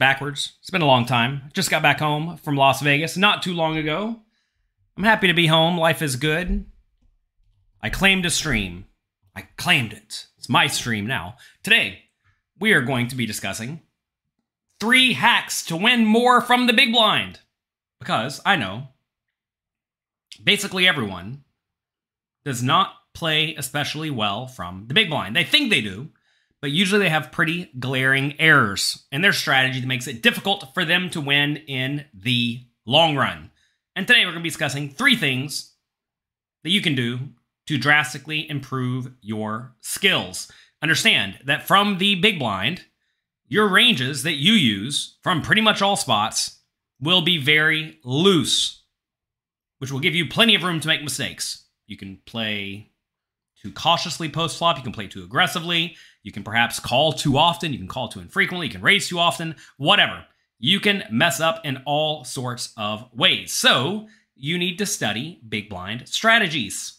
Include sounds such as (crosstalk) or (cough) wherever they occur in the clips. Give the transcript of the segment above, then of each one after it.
backwards. It's been a long time. Just got back home from Las Vegas not too long ago. I'm happy to be home. Life is good. I claimed a stream. I claimed it. It's my stream now. Today, we are going to be discussing three hacks to win more from the big blind. Because I know basically everyone does not play especially well from the big blind. They think they do, but usually they have pretty glaring errors in their strategy that makes it difficult for them to win in the long run. And today we're going to be discussing three things that you can do to drastically improve your skills. Understand that from the big blind, your ranges that you use from pretty much all spots will be very loose, which will give you plenty of room to make mistakes. You can play too cautiously post flop, you can play too aggressively, you can perhaps call too often, you can call too infrequently, you can raise too often, whatever. You can mess up in all sorts of ways. So, you need to study big blind strategies.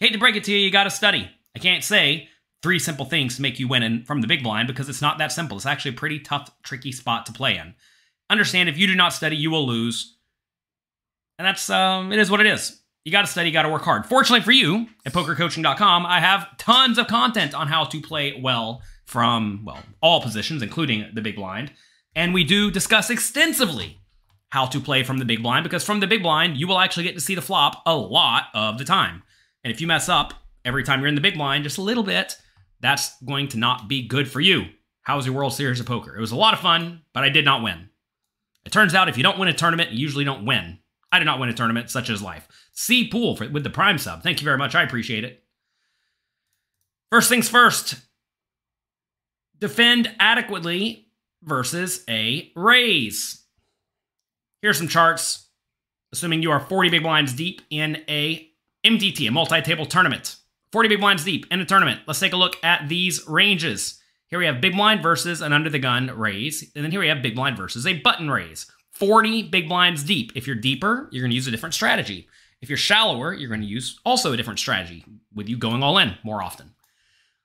Hate to break it to you, you got to study. I can't say three simple things to make you win in, from the big blind because it's not that simple. It's actually a pretty tough, tricky spot to play in. Understand if you do not study, you will lose. And that's, um, it is what it is. You got to study, got to work hard. Fortunately for you, at pokercoaching.com, I have tons of content on how to play well from, well, all positions, including the big blind. And we do discuss extensively how to play from the big blind because from the big blind, you will actually get to see the flop a lot of the time. And if you mess up every time you're in the big blind just a little bit, that's going to not be good for you. How was your World Series of Poker? It was a lot of fun, but I did not win. It turns out if you don't win a tournament, you usually don't win. I did not win a tournament, such as life. C Pool for, with the Prime sub. Thank you very much. I appreciate it. First things first defend adequately versus a raise. Here's some charts. Assuming you are 40 big blinds deep in a MTT, a multi-table tournament. 40 big blinds deep in a tournament. Let's take a look at these ranges. Here we have big blind versus an under the gun raise. And then here we have big blind versus a button raise. 40 big blinds deep. If you're deeper, you're going to use a different strategy. If you're shallower, you're going to use also a different strategy with you going all in more often.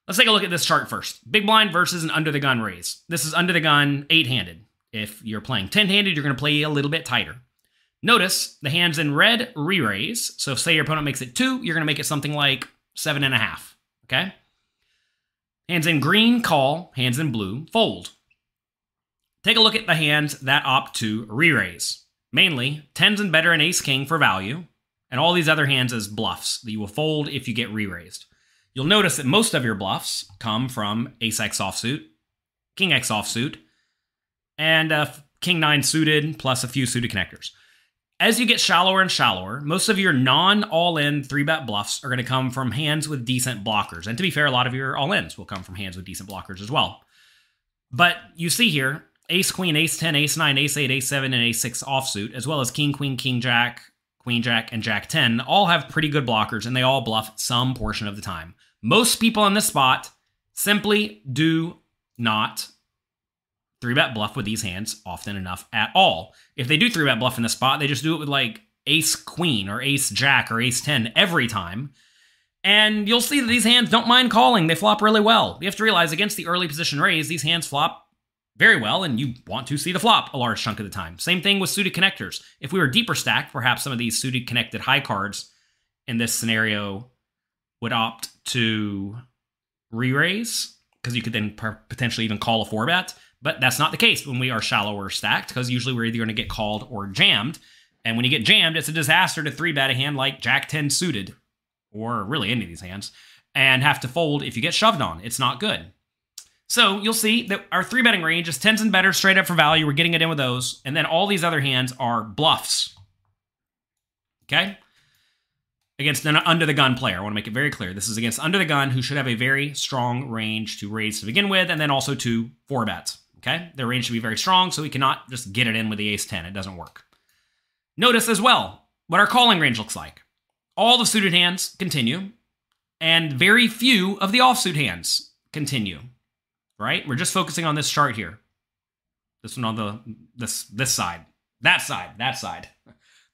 Let's take a look at this chart first. Big blind versus an under the gun raise. This is under the gun eight handed. If you're playing 10 handed, you're going to play a little bit tighter. Notice the hands in red re raise. So if say your opponent makes it two, you're going to make it something like seven and a half. Okay? Hands in green, call. Hands in blue, fold. Take a look at the hands that opt to re raise. Mainly, tens and better and ace king for value, and all these other hands as bluffs that you will fold if you get re raised. You'll notice that most of your bluffs come from ace x offsuit, king x offsuit, and uh, king nine suited plus a few suited connectors. As you get shallower and shallower, most of your non all in three bet bluffs are going to come from hands with decent blockers. And to be fair, a lot of your all ins will come from hands with decent blockers as well. But you see here, ace queen, ace 10, ace 9, ace 8, ace 7, and ace 6 offsuit, as well as king, queen, king, jack, queen, jack, and jack 10, all have pretty good blockers and they all bluff some portion of the time. Most people in this spot simply do not three bet bluff with these hands often enough at all. If they do three bet bluff in the spot, they just do it with like ace queen or ace jack or ace 10 every time. And you'll see that these hands don't mind calling. They flop really well. You have to realize against the early position raise, these hands flop very well, and you want to see the flop a large chunk of the time. Same thing with suited connectors. If we were deeper stacked, perhaps some of these suited connected high cards in this scenario would opt to re-raise, because you could then potentially even call a four bet. But that's not the case when we are shallower stacked, because usually we're either going to get called or jammed. And when you get jammed, it's a disaster to three bet a hand like Jack 10 suited, or really any of these hands, and have to fold if you get shoved on. It's not good. So you'll see that our three betting range is tens and better straight up for value. We're getting it in with those. And then all these other hands are bluffs. Okay? Against an under the gun player. I want to make it very clear. This is against under the gun who should have a very strong range to raise to begin with, and then also to four bets. Okay? Their range should be very strong, so we cannot just get it in with the ace 10. It doesn't work. Notice as well what our calling range looks like. All the suited hands continue, and very few of the offsuit hands continue. Right? We're just focusing on this chart here. This one on the this this side. That side. That side.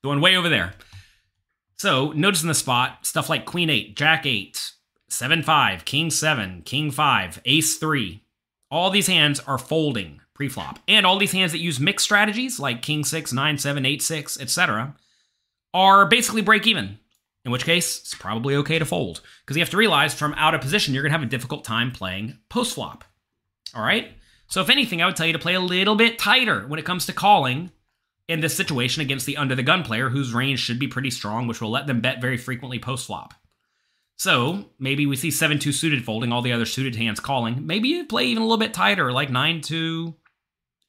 The one way over there. So notice in the spot stuff like Queen 8, Jack 8, 7 5, King 7, King 5, Ace 3, all these hands are folding pre-flop. And all these hands that use mixed strategies like king 6, 9, 7, 8, 6, etc. are basically break even. In which case, it's probably okay to fold. Because you have to realize from out of position, you're going to have a difficult time playing post flop. All right? So, if anything, I would tell you to play a little bit tighter when it comes to calling in this situation against the under the gun player, whose range should be pretty strong, which will let them bet very frequently post flop. So maybe we see 7 2 suited folding, all the other suited hands calling. Maybe you play even a little bit tighter, like 9 2,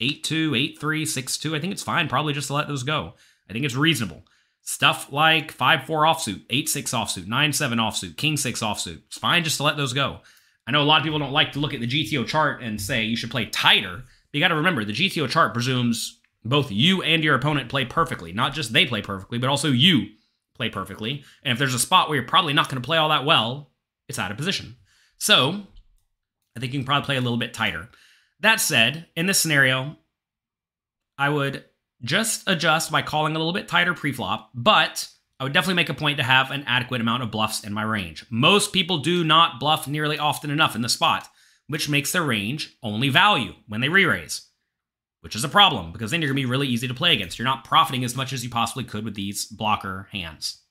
8 2, 8 3, 6 2. I think it's fine, probably just to let those go. I think it's reasonable. Stuff like 5 4 offsuit, 8 6 offsuit, 9 7 offsuit, King 6 offsuit. It's fine just to let those go. I know a lot of people don't like to look at the GTO chart and say you should play tighter. But you got to remember, the GTO chart presumes both you and your opponent play perfectly. Not just they play perfectly, but also you play perfectly. And if there's a spot where you're probably not going to play all that well, it's out of position. So I think you can probably play a little bit tighter. That said, in this scenario, I would just adjust by calling a little bit tighter preflop, but I would definitely make a point to have an adequate amount of bluffs in my range. Most people do not bluff nearly often enough in the spot, which makes their range only value when they re-raise, which is a problem because then you're going to be really easy to play against. You're not profiting as much as you possibly could with these blocker hands.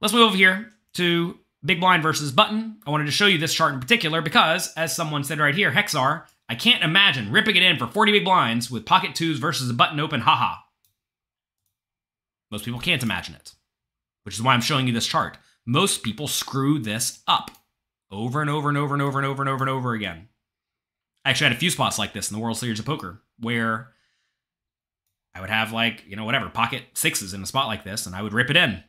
Let's move over here to big blind versus button. I wanted to show you this chart in particular because, as someone said right here, Hexar, I can't imagine ripping it in for 40 big blinds with pocket twos versus a button open, haha. Most people can't imagine it, which is why I'm showing you this chart. Most people screw this up over and over and over and over and over and over and over again. I actually had a few spots like this in the World Series of Poker where I would have like, you know, whatever, pocket sixes in a spot like this, and I would rip it in.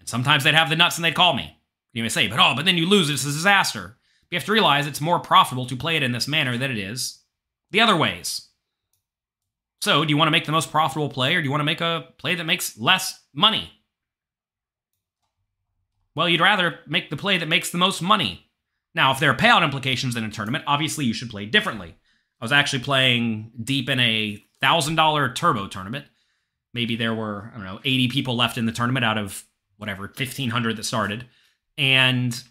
And sometimes they'd have the nuts and they'd call me. You may say, but oh, but then you lose, it's a disaster. You have to realize it's more profitable to play it in this manner than it is the other ways. So, do you want to make the most profitable play or do you want to make a play that makes less money? Well, you'd rather make the play that makes the most money. Now, if there are payout implications in a tournament, obviously you should play differently. I was actually playing deep in a $1,000 turbo tournament. Maybe there were, I don't know, 80 people left in the tournament out of whatever, 1,500 that started. And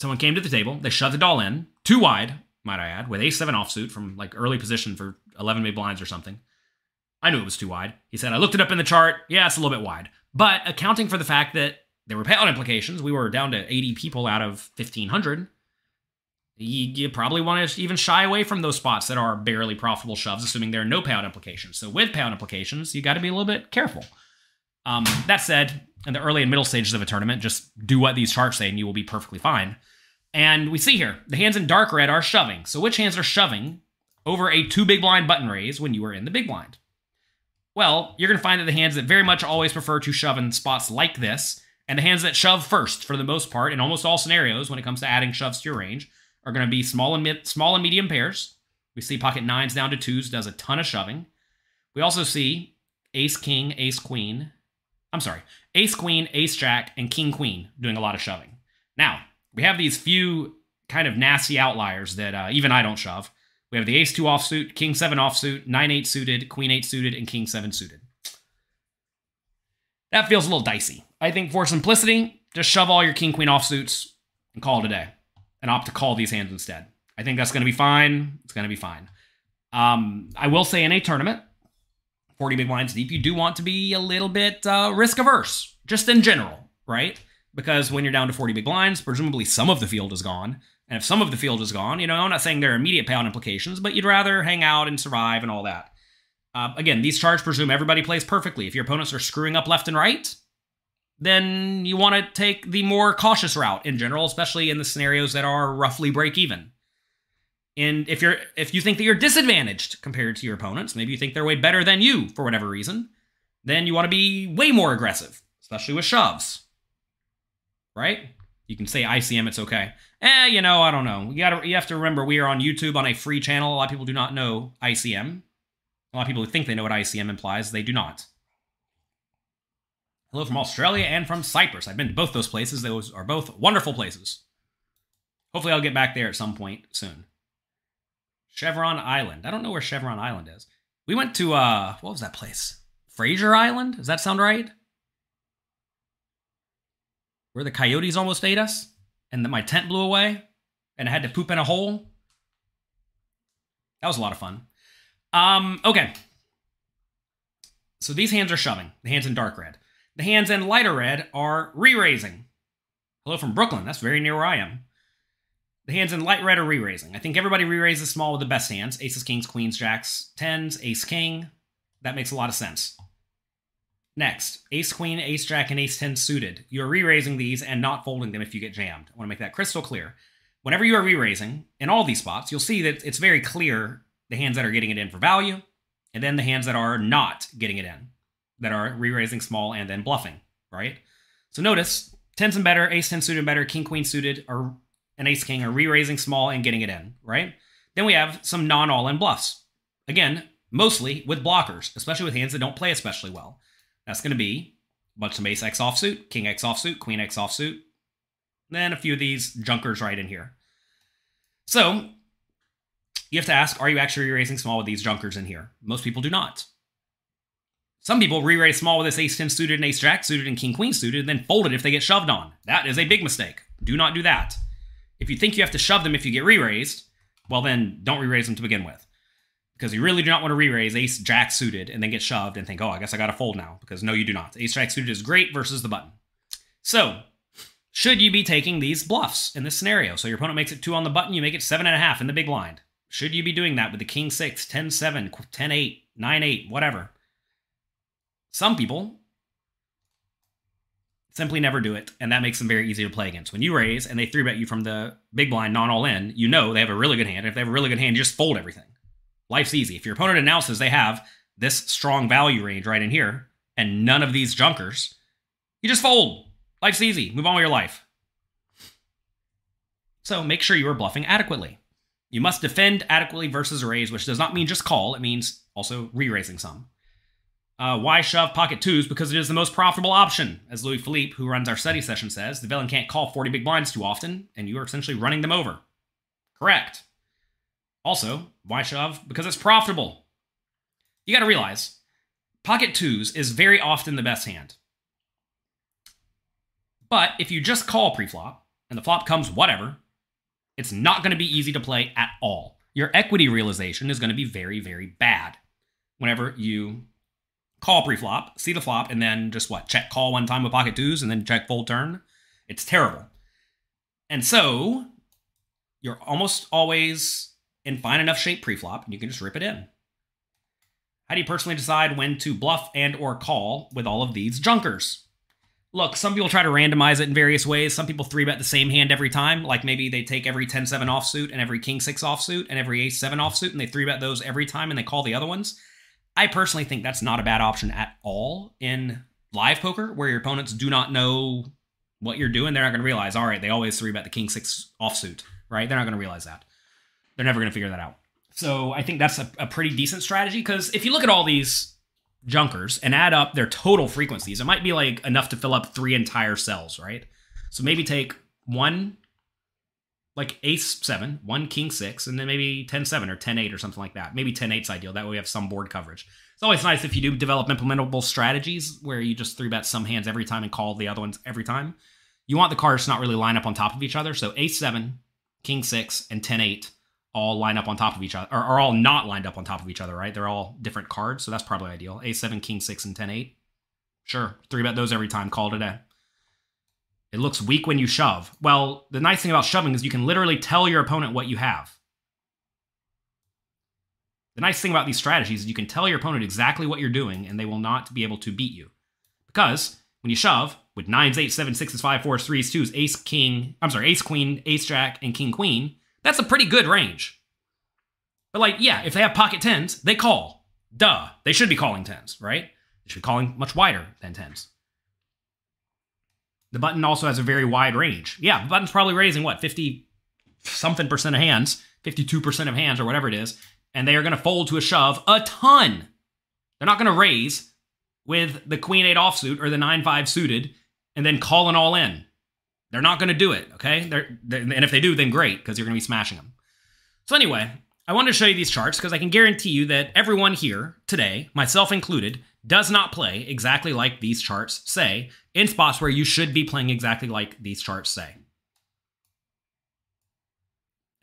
Someone came to the table. They shoved it all in, too wide, might I add, with a seven offsuit from like early position for 11 big blinds or something. I knew it was too wide. He said, I looked it up in the chart. Yeah, it's a little bit wide. But accounting for the fact that there were payout implications, we were down to 80 people out of 1,500. You, you probably want to even shy away from those spots that are barely profitable shoves, assuming there are no payout implications. So with payout implications, you got to be a little bit careful. Um, that said, in the early and middle stages of a tournament, just do what these charts say and you will be perfectly fine. And we see here, the hands in dark red are shoving. So which hands are shoving over a two big blind button raise when you are in the big blind? Well, you're going to find that the hands that very much always prefer to shove in spots like this, and the hands that shove first for the most part in almost all scenarios when it comes to adding shoves to your range, are going to be small and mid, small and medium pairs. We see pocket nines down to twos does a ton of shoving. We also see ace king, ace queen. I'm sorry, ace queen, ace jack, and king queen doing a lot of shoving. Now, we have these few kind of nasty outliers that uh, even I don't shove. We have the ace 2 offsuit, king 7 offsuit, 9 8 suited, queen 8 suited, and king 7 suited. That feels a little dicey. I think for simplicity, just shove all your king queen offsuits and call it a day and opt to call these hands instead. I think that's going to be fine. It's going to be fine. Um, I will say in a tournament, 40 big blinds deep, you do want to be a little bit uh, risk averse, just in general, right? because when you're down to 40 big blinds, presumably some of the field is gone. And if some of the field is gone, you know, I'm not saying there are immediate payout implications, but you'd rather hang out and survive and all that. Uh, again, these charts presume everybody plays perfectly. If your opponents are screwing up left and right, then you want to take the more cautious route in general, especially in the scenarios that are roughly break even. And if you're if you think that you're disadvantaged compared to your opponents, maybe you think they're way better than you for whatever reason, then you want to be way more aggressive, especially with shoves right? You can say ICM, it's okay. Eh, you know, I don't know. You gotta you have to remember we are on YouTube on a free channel. A lot of people do not know ICM. A lot of people who think they know what ICM implies. They do not. Hello from Australia and from Cyprus. I've been to both those places. Those are both wonderful places. Hopefully I'll get back there at some point soon. Chevron Island. I don't know where Chevron Island is. We went to uh what was that place? Fraser Island? Does that sound right? where the coyotes almost ate us and that my tent blew away and I had to poop in a hole. That was a lot of fun. Um, okay. So these hands are shoving, the hands in dark red. The hands in lighter red are re-raising. Hello from Brooklyn. That's very near where I am. The hands in light red are re-raising. I think everybody re-raises small with the best hands. Aces, kings, queens, jacks, tens, ace, king. That makes a lot of sense. Next, ace, queen, ace, jack, and ace 10 suited. You're re-raising these and not folding them if you get jammed. I want to make that crystal clear. Whenever you are re-raising, in all these spots, you'll see that it's very clear the hands that are getting it in for value, and then the hands that are not getting it in, that are re-raising small and then bluffing, right? So notice, tens and better, ace 10 suited better, king, queen suited, or an ace, king are re-raising small and getting it in, right? Then we have some non-all-in bluffs. Again, mostly with blockers, especially with hands that don't play especially well. That's going to be a bunch of ace X offsuit, king X offsuit, queen X offsuit, then a few of these junkers right in here. So you have to ask, are you actually re-raising small with these junkers in here? Most people do not. Some people re-raise small with this ace 10 suited and ace jack suited and king queen suited and then fold it if they get shoved on. That is a big mistake. Do not do that. If you think you have to shove them if you get re-raised, well then don't re-raise them to begin with because you really do not want to re-raise ace jack suited and then get shoved and think, oh, I guess I got to fold now. Because no, you do not. Ace jack suited is great versus the button. So, should you be taking these bluffs in this scenario? So your opponent makes it two on the button, you make it seven and a half in the big blind. Should you be doing that with the king six, 10 7, 10 8, 9 8, whatever? Some people simply never do it, and that makes them very easy to play against. When you raise and they three bet you from the big blind, non all in, you know they have a really good hand. And If they have a really good hand, you just fold everything. Life's easy. If your opponent announces they have this strong value range right in here and none of these junkers, you just fold. Life's easy. Move on with your life. So make sure you are bluffing adequately. You must defend adequately versus raise, which does not mean just call. It means also re-raising some. Uh, why shove pocket twos? Because it is the most profitable option. As Louis Philippe, who runs our study session, says, the villain can't call 40 big blinds too often, and you are essentially running them over. Correct. Also, why shove? Because it's profitable. You got to realize, pocket twos is very often the best hand. But if you just call preflop and the flop comes whatever, it's not going to be easy to play at all. Your equity realization is going to be very, very bad whenever you call preflop, see the flop, and then just what? Check call one time with pocket twos and then check full turn. It's terrible. And so you're almost always in fine enough shape pre-flop, and you can just rip it in. How do you personally decide when to bluff and or call with all of these junkers? Look, some people try to randomize it in various ways. Some people three bet the same hand every time, like maybe they take every 10-7 offsuit and every king-6 offsuit and every ace-7 offsuit, and they three bet those every time and they call the other ones. I personally think that's not a bad option at all in live poker, where your opponents do not know what you're doing. They're not going to realize, all right, they always three bet the king-6 offsuit, right? They're not going to realize that. They're never going to figure that out. So I think that's a, a pretty decent strategy because if you look at all these junkers and add up their total frequencies, it might be like enough to fill up three entire cells, right? So maybe take one like ace seven, one king six, and then maybe 10 7 or 10 8 or something like that. Maybe 10 8's ideal. That way we have some board coverage. It's always nice if you do develop implementable strategies where you just three bet some hands every time and call the other ones every time. You want the cards to not really line up on top of each other. So ace seven, king six, and 10 8 all line up on top of each other, or are all not lined up on top of each other, right? They're all different cards, so that's probably ideal. A7, King 6, and 10 8. Sure, three bet those every time, call it a day. It looks weak when you shove. Well, the nice thing about shoving is you can literally tell your opponent what you have. The nice thing about these strategies is you can tell your opponent exactly what you're doing and they will not be able to beat you. Because when you shove with nines, eight, seven, sixes, five, fours, threes, twos, ace, king, I'm sorry, ace, queen, ace, jack, and king, queen, that's a pretty good range. But like, yeah, if they have pocket tens, they call. Duh. They should be calling tens, right? They should be calling much wider than tens. The button also has a very wide range. Yeah, the button's probably raising what, 50 something percent of hands, 52% of hands, or whatever it is, and they are going to fold to a shove a ton. They're not going to raise with the queen eight offsuit or the nine five suited and then call an all in. They're not going to do it, okay? They're, they're, and if they do, then great, because you're going to be smashing them. So, anyway, I wanted to show you these charts because I can guarantee you that everyone here today, myself included, does not play exactly like these charts say in spots where you should be playing exactly like these charts say.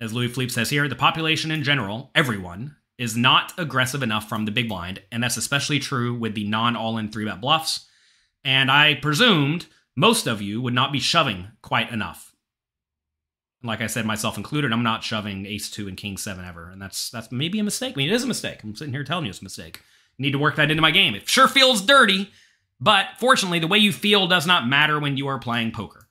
As Louis Philippe says here, the population in general, everyone, is not aggressive enough from the big blind, and that's especially true with the non all in three bet bluffs. And I presumed most of you would not be shoving quite enough. Like I said, myself included, I'm not shoving ace two and king seven ever, and that's that's maybe a mistake. I mean, it is a mistake. I'm sitting here telling you it's a mistake. Need to work that into my game. It sure feels dirty, but fortunately, the way you feel does not matter when you are playing poker.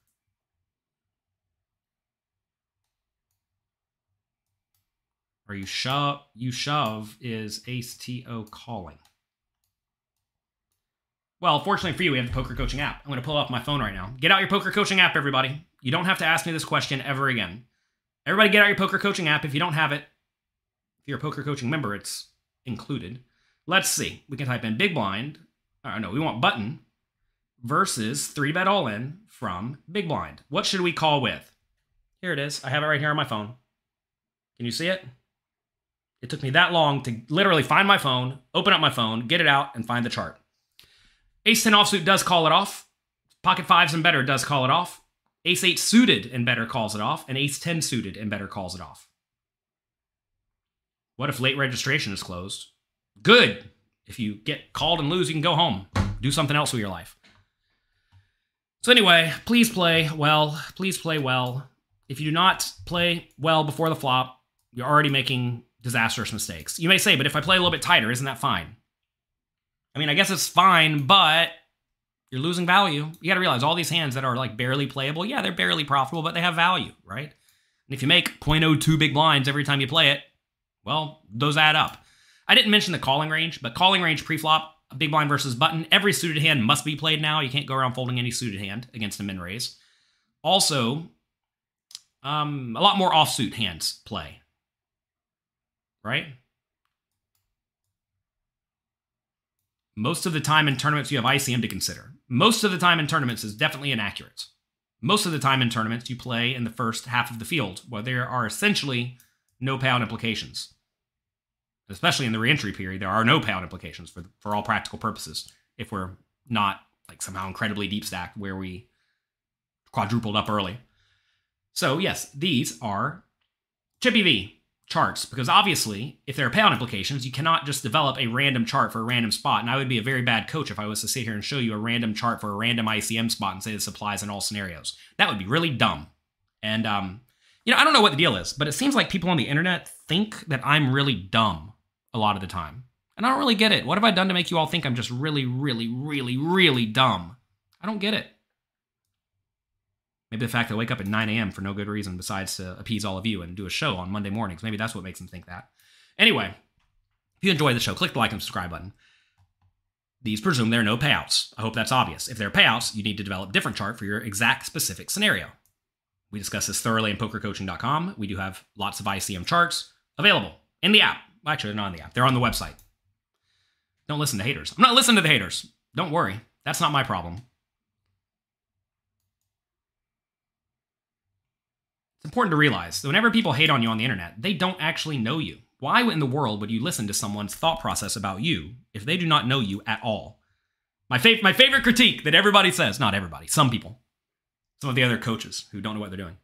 Or you shove, you shove is ace to calling. Well, fortunately for you, we have the poker coaching app. I'm going to pull up my phone right now. Get out your poker coaching app, everybody. You don't have to ask me this question ever again. Everybody, get out your poker coaching app. If you don't have it, if you're a poker coaching member, it's included. Let's see. We can type in big blind. Or no, we want button versus three bet all in from big blind. What should we call with? Here it is. I have it right here on my phone. Can you see it? It took me that long to literally find my phone, open up my phone, get it out, and find the chart. Ace 10 offsuit does call it off. Pocket fives and better does call it off. Ace 8 suited and better calls it off. And Ace 10 suited and better calls it off. What if late registration is closed? Good. If you get called and lose, you can go home. Do something else with your life. So, anyway, please play well. Please play well. If you do not play well before the flop, you're already making disastrous mistakes. You may say, but if I play a little bit tighter, isn't that fine? I mean, I guess it's fine, but you're losing value. You got to realize all these hands that are like barely playable, yeah, they're barely profitable, but they have value, right? And if you make 0.02 big blinds every time you play it, well, those add up. I didn't mention the calling range, but calling range preflop, big blind versus button, every suited hand must be played now. You can't go around folding any suited hand against a min raise. Also, um, a lot more offsuit hands play, right? Most of the time in tournaments, you have ICM to consider. Most of the time in tournaments is definitely inaccurate. Most of the time in tournaments, you play in the first half of the field, where there are essentially no payout implications. Especially in the reentry period, there are no payout implications for, for all practical purposes if we're not like somehow incredibly deep stacked where we quadrupled up early. So, yes, these are chip EV, charts because obviously if there are payout implications you cannot just develop a random chart for a random spot and i would be a very bad coach if i was to sit here and show you a random chart for a random icm spot and say this applies in all scenarios. That would be really dumb. And um you know i don't know what the deal is but it seems like people on the internet think that i'm really dumb a lot of the time. And i don't really get it. What have i done to make you all think i'm just really really really really dumb? I don't get it Maybe the fact that I wake up at 9 a.m. for no good reason besides to appease all of you and do a show on Monday mornings. Maybe that's what makes them think that. Anyway, if you enjoy the show, click the like and subscribe button. These presume there are no payouts. I hope that's obvious. If there are payouts, you need to develop a different chart for your exact specific scenario. We discuss this thoroughly in pokercoaching.com. We do have lots of ICM charts available in the app. Actually, they're not on the app, they're on the website. Don't listen to haters. I'm not listening to the haters. Don't worry. That's not my problem. It's important to realize that whenever people hate on you on the internet, they don't actually know you. Why in the world would you listen to someone's thought process about you if they do not know you at all? My, fav- my favorite critique that everybody says, not everybody, some people, some of the other coaches who don't know what they're doing,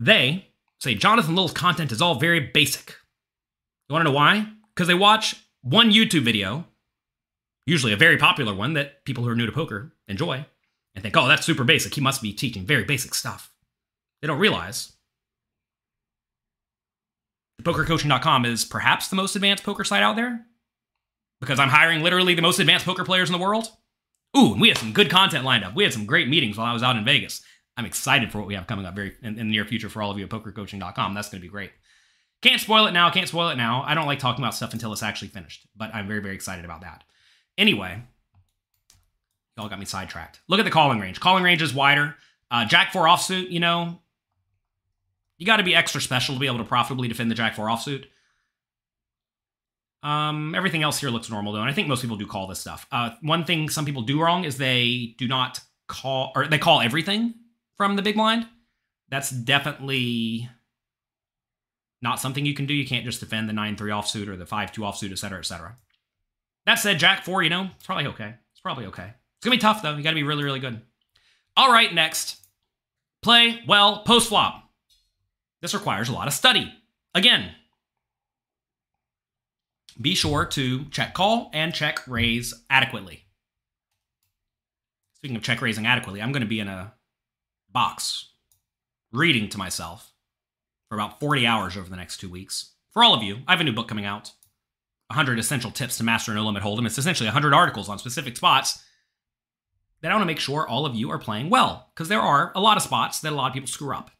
they say Jonathan Little's content is all very basic. You want to know why? Because they watch one YouTube video, usually a very popular one that people who are new to poker enjoy, and think, oh, that's super basic. He must be teaching very basic stuff. They don't realize pokercoaching.com is perhaps the most advanced poker site out there because I'm hiring literally the most advanced poker players in the world. Ooh, and we have some good content lined up. We had some great meetings while I was out in Vegas. I'm excited for what we have coming up very in, in the near future for all of you at pokercoaching.com. That's going to be great. Can't spoil it now. Can't spoil it now. I don't like talking about stuff until it's actually finished, but I'm very, very excited about that. Anyway, y'all got me sidetracked. Look at the calling range. Calling range is wider. Uh, Jack 4 offsuit, you know, you got to be extra special to be able to profitably defend the Jack 4 offsuit. Um, everything else here looks normal though, and I think most people do call this stuff. Uh, one thing some people do wrong is they do not call or they call everything from the big blind. That's definitely not something you can do. You can't just defend the 9-3 offsuit or the 5-2 offsuit, etc., etc. That said, Jack 4, you know, it's probably okay. It's probably okay. It's gonna be tough though. You gotta be really, really good. All right, next. Play well post flop. This requires a lot of study. Again, be sure to check call and check raise adequately. Speaking of check raising adequately, I'm going to be in a box reading to myself for about 40 hours over the next two weeks. For all of you, I have a new book coming out 100 Essential Tips to Master No Limit Hold'em. It's essentially 100 articles on specific spots that I want to make sure all of you are playing well, because there are a lot of spots that a lot of people screw up.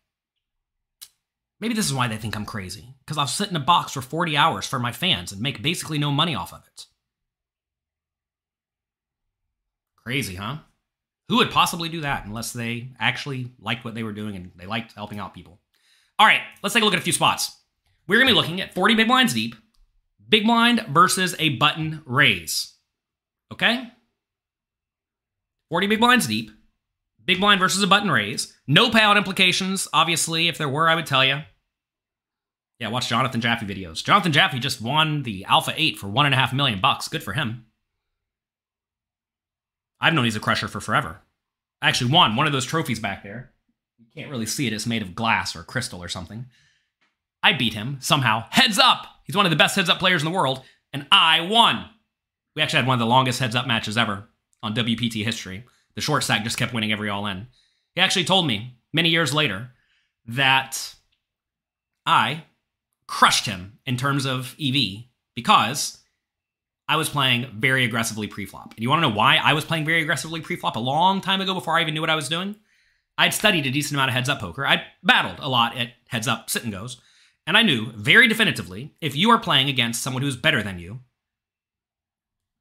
Maybe this is why they think I'm crazy, because I'll sit in a box for 40 hours for my fans and make basically no money off of it. Crazy, huh? Who would possibly do that unless they actually liked what they were doing and they liked helping out people? All right, let's take a look at a few spots. We're going to be looking at 40 big blinds deep, big blind versus a button raise. Okay? 40 big blinds deep, big blind versus a button raise. No payout implications, obviously. If there were, I would tell you. Yeah, watch Jonathan Jaffe videos. Jonathan Jaffe just won the Alpha 8 for one and a half million bucks. Good for him. I've known he's a crusher for forever. I actually won one of those trophies back there. You can't really see it. It's made of glass or crystal or something. I beat him somehow. Heads up! He's one of the best heads up players in the world, and I won. We actually had one of the longest heads up matches ever on WPT history. The short stack just kept winning every all in. He actually told me many years later that I crushed him in terms of EV because I was playing very aggressively pre-flop. And you want to know why I was playing very aggressively pre-flop a long time ago before I even knew what I was doing? I'd studied a decent amount of heads up poker. I'd battled a lot at heads up sit and goes. And I knew very definitively if you are playing against someone who's better than you,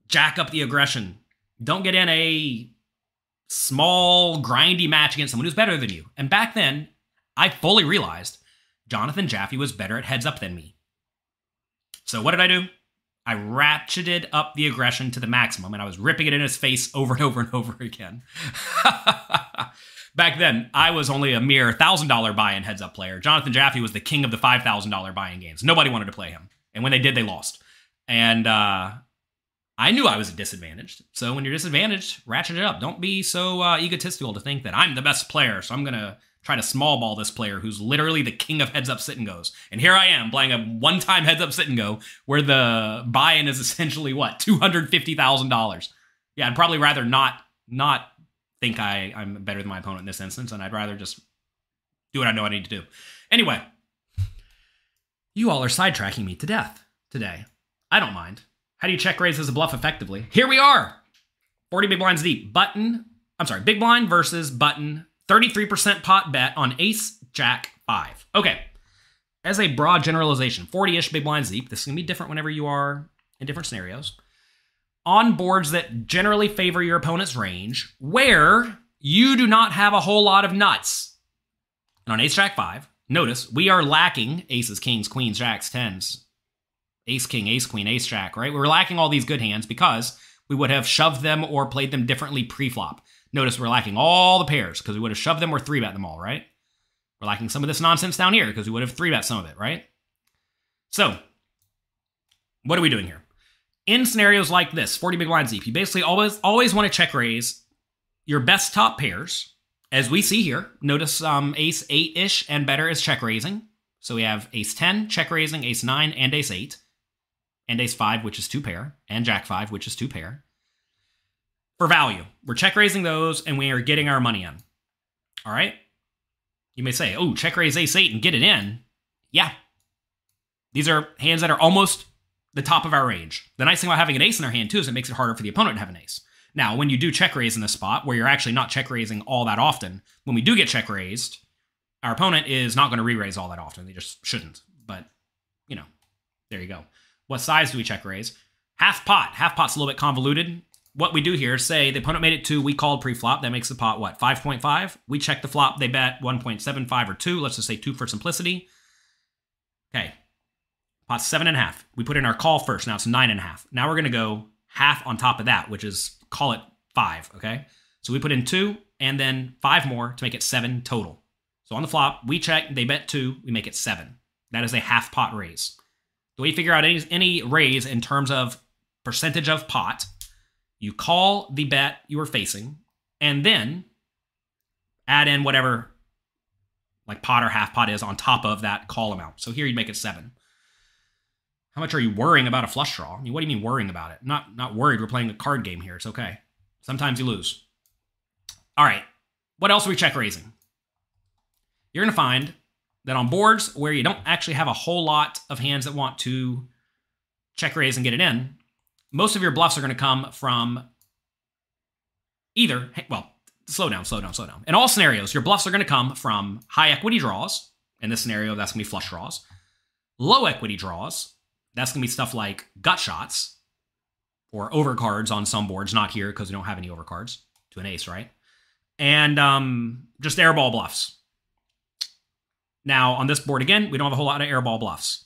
jack up the aggression. Don't get in a small, grindy match against someone who's better than you. And back then, I fully realized Jonathan Jaffe was better at heads up than me. So what did I do? I ratcheted up the aggression to the maximum and I was ripping it in his face over and over and over again. (laughs) Back then, I was only a mere $1,000 buy in heads up player. Jonathan Jaffe was the king of the $5,000 buy in games. Nobody wanted to play him. And when they did, they lost. And uh, I knew I was disadvantaged. So when you're disadvantaged, ratchet it up. Don't be so uh, egotistical to think that I'm the best player, so I'm going to try to small ball this player who's literally the king of heads up sit and goes. And here I am playing a one time heads up sit and go where the buy in is (laughs) essentially what two hundred fifty thousand dollars. Yeah, I'd probably rather not not think I I'm better than my opponent in this instance, and I'd rather just do what I know I need to do. Anyway, you all are sidetracking me to death today. I don't mind. How do you check raise as a bluff effectively? Here we are. 40 big blinds deep. Button, I'm sorry, big blind versus button 33% pot bet on ace, jack, five. Okay. As a broad generalization, 40 ish big blinds deep. This is going to be different whenever you are in different scenarios. On boards that generally favor your opponent's range, where you do not have a whole lot of nuts. And on ace, jack, five, notice we are lacking aces, kings, queens, jacks, tens, ace, king, ace, queen, ace, jack, right? We're lacking all these good hands because we would have shoved them or played them differently pre flop. Notice we're lacking all the pairs because we would have shoved them or three bet them all, right? We're lacking some of this nonsense down here because we would have three bet some of it, right? So, what are we doing here? In scenarios like this, 40 big blinds deep, you basically always always want to check raise your best top pairs, as we see here. Notice um, ace 8 ish and better is check raising. So we have ace 10, check raising, ace 9, and ace 8, and ace 5, which is two pair, and jack 5, which is two pair for value. We're check raising those and we are getting our money in. All right. You may say, oh, check raise ace eight and get it in. Yeah. These are hands that are almost the top of our range. The nice thing about having an ace in our hand, too, is it makes it harder for the opponent to have an ace. Now, when you do check raise in this spot where you're actually not check raising all that often, when we do get check raised, our opponent is not going to re raise all that often. They just shouldn't. But, you know, there you go. What size do we check raise? Half pot. Half pot's a little bit convoluted what we do here, say the opponent made it two, we called pre-flop. That makes the pot what? 5.5. We check the flop. They bet 1.75 or 2. Let's just say 2 for simplicity. Okay. Pot's 7.5. We put in our call first. Now it's 9.5. Now we're going to go half on top of that, which is call it 5. Okay. So we put in 2 and then 5 more to make it 7 total. So on the flop, we check. They bet 2. We make it 7. That is a half pot raise. Way you figure out any, any raise in terms of percentage of pot you call the bet you are facing, and then add in whatever like pot or half pot is on top of that call amount. So here you'd make it seven. How much are you worrying about a flush draw? I mean, what do you mean worrying about it? Not not worried. We're playing a card game here. It's okay. Sometimes you lose. All right. What else are we check raising? You're to find that on boards where you don't actually have a whole lot of hands that want to check raise and get it in, most of your bluffs are going to come from either, well, slow down, slow down, slow down. In all scenarios, your bluffs are going to come from high equity draws. In this scenario, that's going to be flush draws. Low equity draws, that's going to be stuff like gut shots or overcards on some boards, not here because we don't have any overcards to an ace, right? And um, just airball bluffs. Now, on this board again, we don't have a whole lot of airball bluffs.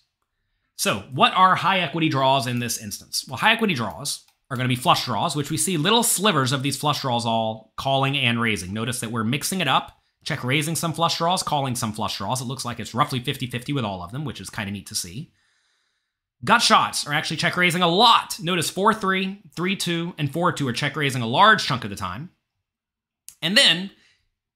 So, what are high equity draws in this instance? Well, high equity draws are going to be flush draws, which we see little slivers of these flush draws all calling and raising. Notice that we're mixing it up. Check raising some flush draws, calling some flush draws. It looks like it's roughly 50 50 with all of them, which is kind of neat to see. Gut shots are actually check raising a lot. Notice 4 3, 3 2, and 4 2 are check raising a large chunk of the time. And then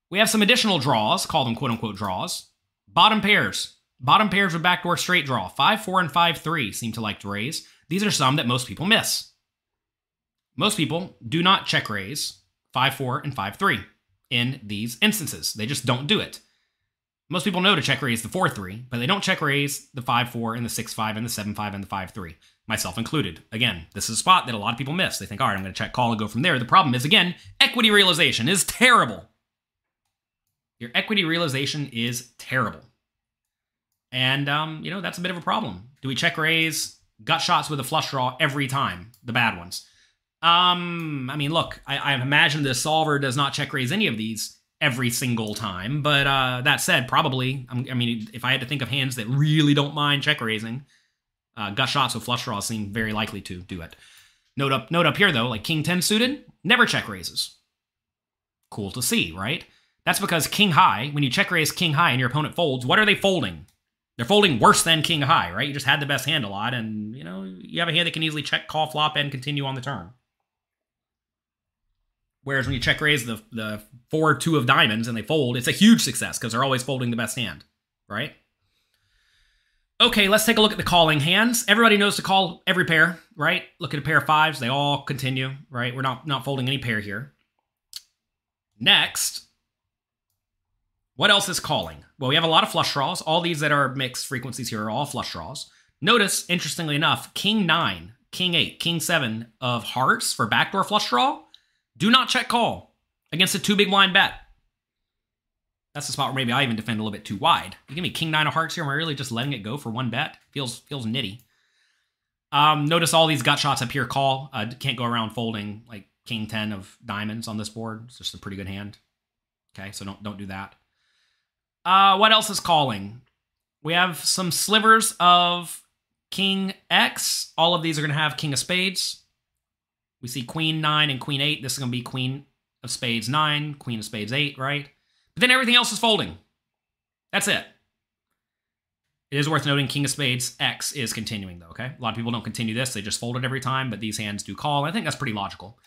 we have some additional draws, call them quote unquote draws. Bottom pairs. Bottom pairs with backdoor straight draw. 5 4 and 5 3 seem to like to raise. These are some that most people miss. Most people do not check raise 5 4 and 5 3 in these instances. They just don't do it. Most people know to check raise the 4 3, but they don't check raise the 5 4 and the 6 5 and the 7 5 and the 5 3, myself included. Again, this is a spot that a lot of people miss. They think, all right, I'm going to check call and go from there. The problem is, again, equity realization is terrible. Your equity realization is terrible. And, um, you know, that's a bit of a problem. Do we check raise gut shots with a flush draw every time? The bad ones. Um, I mean, look, I, I imagine the solver does not check raise any of these every single time. But uh, that said, probably, I mean, if I had to think of hands that really don't mind check raising, uh, gut shots with flush draws seem very likely to do it. Note up, note up here though, like King 10 suited, never check raises. Cool to see, right? That's because King High, when you check raise King High and your opponent folds, what are they folding? They're folding worse than King High, right? You just had the best hand a lot, and you know you have a hand that can easily check, call, flop, and continue on the turn. Whereas when you check raise the the four two of diamonds and they fold, it's a huge success because they're always folding the best hand, right? Okay, let's take a look at the calling hands. Everybody knows to call every pair, right? Look at a pair of fives; they all continue, right? We're not not folding any pair here. Next, what else is calling? Well, we have a lot of flush draws. All these that are mixed frequencies here are all flush draws. Notice, interestingly enough, King 9, King 8, King 7 of hearts for backdoor flush draw do not check call against a two big blind bet. That's the spot where maybe I even defend a little bit too wide. You give me king nine of hearts here. Am I really just letting it go for one bet? Feels feels nitty. Um, notice all these gut shots up here. Call. Uh, can't go around folding like king ten of diamonds on this board. It's just a pretty good hand. Okay, so don't don't do that. Uh, what else is calling? We have some slivers of king X. All of these are going to have king of spades. We see queen 9 and queen 8. This is going to be queen of spades 9, queen of spades 8, right? But then everything else is folding. That's it. It is worth noting king of spades X is continuing, though, okay? A lot of people don't continue this. They just fold it every time, but these hands do call. I think that's pretty logical.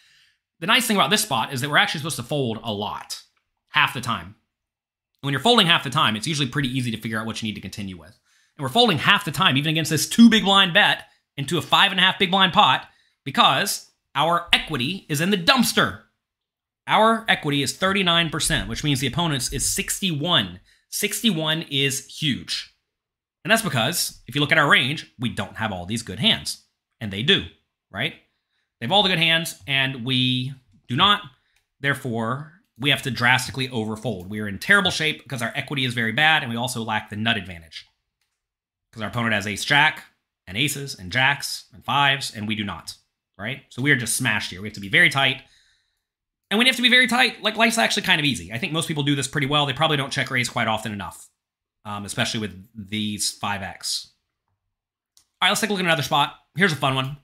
The nice thing about this spot is that we're actually supposed to fold a lot, half the time. When you're folding half the time, it's usually pretty easy to figure out what you need to continue with. And we're folding half the time, even against this two big blind bet into a five and a half big blind pot, because our equity is in the dumpster. Our equity is 39%, which means the opponent's is 61. 61 is huge. And that's because if you look at our range, we don't have all these good hands. And they do, right? They have all the good hands, and we do not. Therefore, we have to drastically overfold. We are in terrible shape because our equity is very bad, and we also lack the nut advantage. Because our opponent has ace jack, and aces, and jacks, and fives, and we do not right? So we are just smashed here. We have to be very tight. And when you have to be very tight, like life's actually kind of easy. I think most people do this pretty well. They probably don't check raise quite often enough, um, especially with these 5x. All right, let's take a look at another spot. Here's a fun one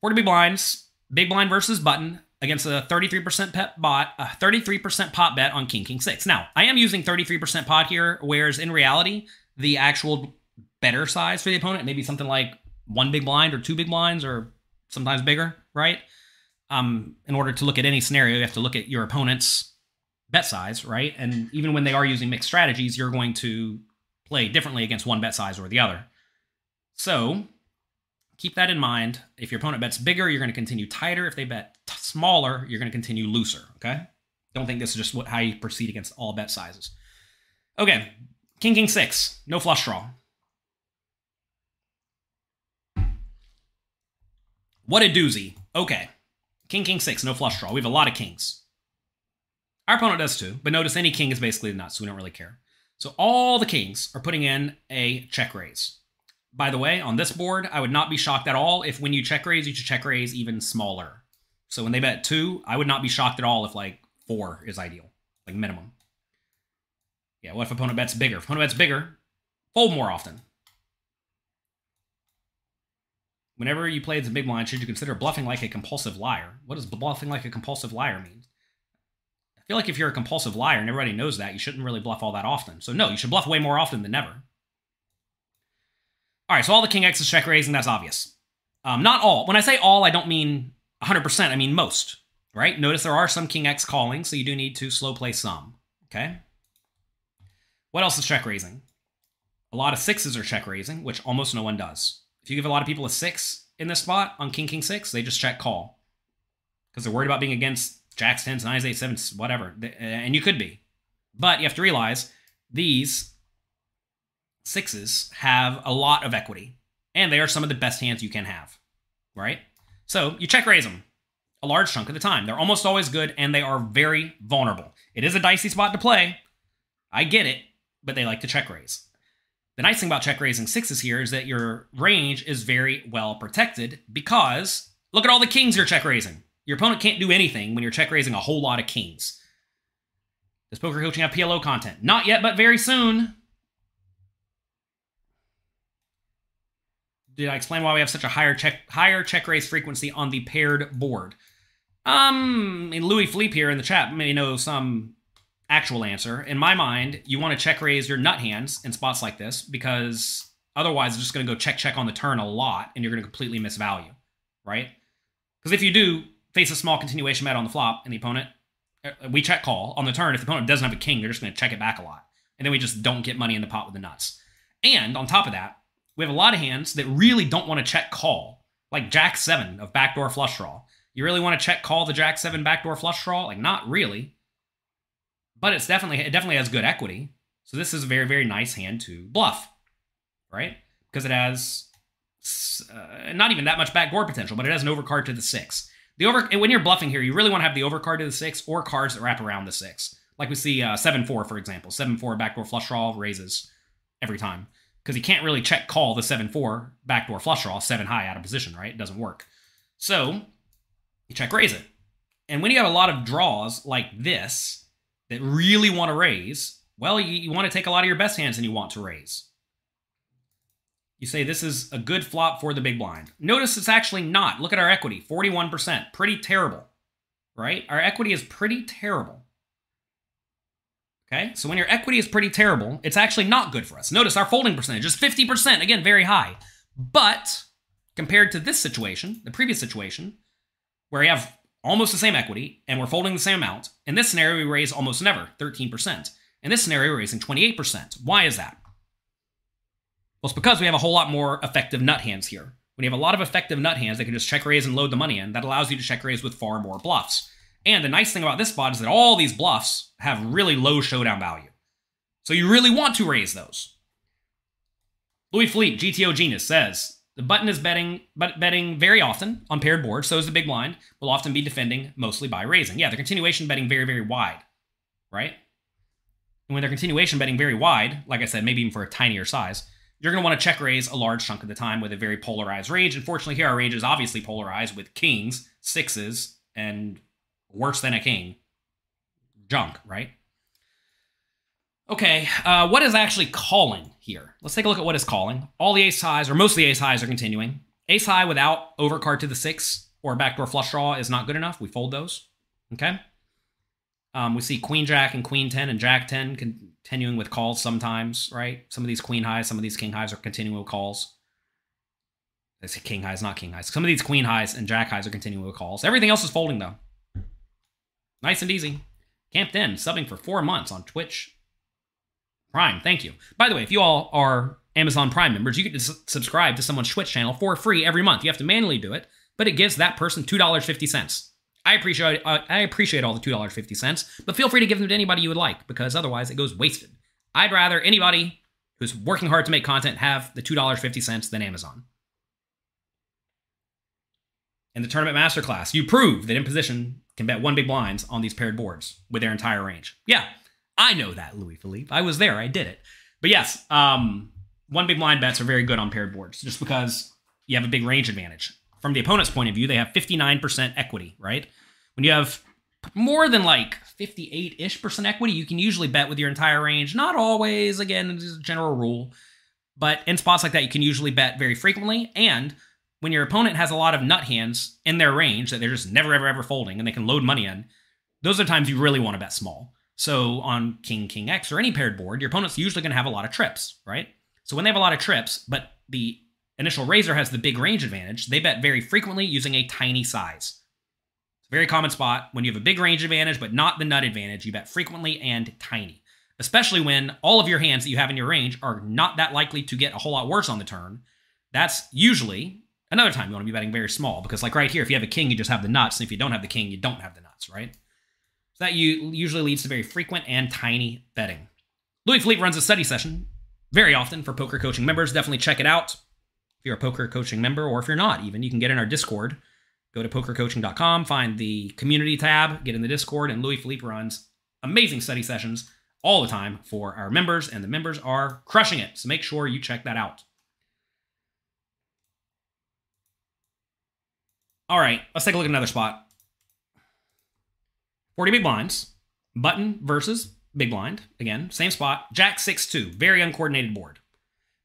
40 big blinds, big blind versus button against a 33% pet bot, a 33% pot bet on King King 6. Now, I am using 33% pot here, whereas in reality, the actual better size for the opponent, maybe something like one big blind or two big blinds or sometimes bigger, right? Um, in order to look at any scenario, you have to look at your opponent's bet size, right? And even when they are using mixed strategies, you're going to play differently against one bet size or the other. So keep that in mind. If your opponent bets bigger, you're going to continue tighter. If they bet smaller, you're going to continue looser. Okay. Don't think this is just what, how you proceed against all bet sizes. Okay. King, king, six. No flush draw. What a doozy. Okay. King, king, six. No flush draw. We have a lot of kings. Our opponent does too, but notice any king is basically nuts, so we don't really care. So all the kings are putting in a check raise. By the way, on this board, I would not be shocked at all if when you check raise, you should check raise even smaller. So when they bet two, I would not be shocked at all if like four is ideal, like minimum. Yeah, what if opponent bets bigger? If opponent bets bigger, fold more often. Whenever you play as a big blind, should you consider bluffing like a compulsive liar? What does bluffing like a compulsive liar mean? I feel like if you're a compulsive liar and everybody knows that, you shouldn't really bluff all that often. So no, you should bluff way more often than never. All right, so all the king X is check raising, that's obvious. Um, not all. When I say all, I don't mean 100%, I mean most, right? Notice there are some king X calling, so you do need to slow play some, okay? What else is check raising? A lot of sixes are check raising, which almost no one does. If you give a lot of people a six in this spot on king, king, six, they just check call because they're worried about being against jacks, tens, nines, eights, sevens, whatever. And you could be. But you have to realize these sixes have a lot of equity, and they are some of the best hands you can have, right? So you check raise them a large chunk of the time. They're almost always good, and they are very vulnerable. It is a dicey spot to play. I get it, but they like to check raise. The nice thing about check raising sixes here is that your range is very well protected because look at all the kings you're check raising. Your opponent can't do anything when you're check raising a whole lot of kings. Does poker coaching have PLO content? Not yet, but very soon. Did I explain why we have such a higher check higher check raise frequency on the paired board? Um, and Louis Philippe here in the chat may know some actual answer. In my mind, you want to check raise your nut hands in spots like this because otherwise it's just going to go check check on the turn a lot and you're going to completely miss value, right? Because if you do face a small continuation bet on the flop and the opponent, uh, we check call on the turn. If the opponent doesn't have a king, they're just going to check it back a lot. And then we just don't get money in the pot with the nuts. And on top of that, we have a lot of hands that really don't want to check call, like Jack 7 of backdoor flush draw. You really want to check call the Jack 7 backdoor flush draw? Like, not really. But it's definitely it definitely has good equity. So this is a very, very nice hand to bluff, right? Because it has uh, not even that much backdoor potential, but it has an overcard to the six. The over when you're bluffing here, you really want to have the overcard to the six or cards that wrap around the six. Like we see uh, seven four, for example. Seven four backdoor flush draw raises every time because you can't really check call the seven four backdoor flush draw seven high out of position, right? It doesn't work. So you check raise it, and when you have a lot of draws like this that really want to raise, well, you, you want to take a lot of your best hands and you want to raise. You say this is a good flop for the big blind. Notice it's actually not. Look at our equity 41%. Pretty terrible, right? Our equity is pretty terrible. Okay, so when your equity is pretty terrible, it's actually not good for us. Notice our folding percentage is 50%, again, very high. But compared to this situation, the previous situation, where we have almost the same equity and we're folding the same amount, in this scenario, we raise almost never, 13%. In this scenario, we're raising 28%. Why is that? Well, it's because we have a whole lot more effective nut hands here. When you have a lot of effective nut hands that can just check raise and load the money in, that allows you to check raise with far more bluffs. And the nice thing about this spot is that all these bluffs have really low showdown value. So you really want to raise those. Louis Philippe, GTO Genius, says the button is betting but betting very often on paired boards, so is the big blind, will often be defending mostly by raising. Yeah, the continuation betting very, very wide, right? And when they're continuation betting very wide, like I said, maybe even for a tinier size, you're going to want to check raise a large chunk of the time with a very polarized range. Unfortunately, here our range is obviously polarized with kings, sixes, and worse than a king. Junk, right? Okay, uh, what is actually calling here? Let's take a look at what is calling. All the ace highs, or most of the ace highs, are continuing. Ace high without overcard to the six or backdoor flush draw is not good enough. We fold those. Okay. Um, we see queen jack and queen 10 and jack 10 continuing with calls sometimes, right? Some of these queen highs, some of these king highs are continuing with calls. I say king highs, not king highs. Some of these queen highs and jack highs are continuing with calls. Everything else is folding though. Nice and easy. Camped in, subbing for four months on Twitch Prime. Thank you. By the way, if you all are Amazon Prime members, you get to subscribe to someone's Twitch channel for free every month. You have to manually do it, but it gives that person $2.50. I appreciate uh, I appreciate all the $2.50, but feel free to give them to anybody you would like because otherwise it goes wasted. I'd rather anybody who's working hard to make content have the $2.50 than Amazon. In the tournament masterclass, you prove that in position can bet one big blinds on these paired boards with their entire range. Yeah, I know that, Louis Philippe. I was there. I did it. But yes, um, one big blind bets are very good on paired boards just because you have a big range advantage. From the opponent's point of view, they have 59% equity, right? When you have more than like 58 ish percent equity, you can usually bet with your entire range. Not always, again, is a general rule. But in spots like that, you can usually bet very frequently. And when your opponent has a lot of nut hands in their range that they're just never, ever, ever folding and they can load money in, those are times you really want to bet small. So on King, King X or any paired board, your opponent's usually going to have a lot of trips, right? So when they have a lot of trips, but the initial raiser has the big range advantage, they bet very frequently using a tiny size. It's a very common spot when you have a big range advantage, but not the nut advantage. You bet frequently and tiny, especially when all of your hands that you have in your range are not that likely to get a whole lot worse on the turn. That's usually another time you want to be betting very small because, like right here, if you have a king, you just have the nuts, and if you don't have the king, you don't have the nuts, right? So that usually leads to very frequent and tiny betting. Louis Philippe runs a study session very often for poker coaching members. Definitely check it out. If you're a poker coaching member, or if you're not, even you can get in our Discord. Go to pokercoaching.com, find the community tab, get in the Discord, and Louis Philippe runs amazing study sessions all the time for our members, and the members are crushing it. So make sure you check that out. All right, let's take a look at another spot. 40 big blinds, button versus big blind. Again, same spot. Jack 6 2, very uncoordinated board.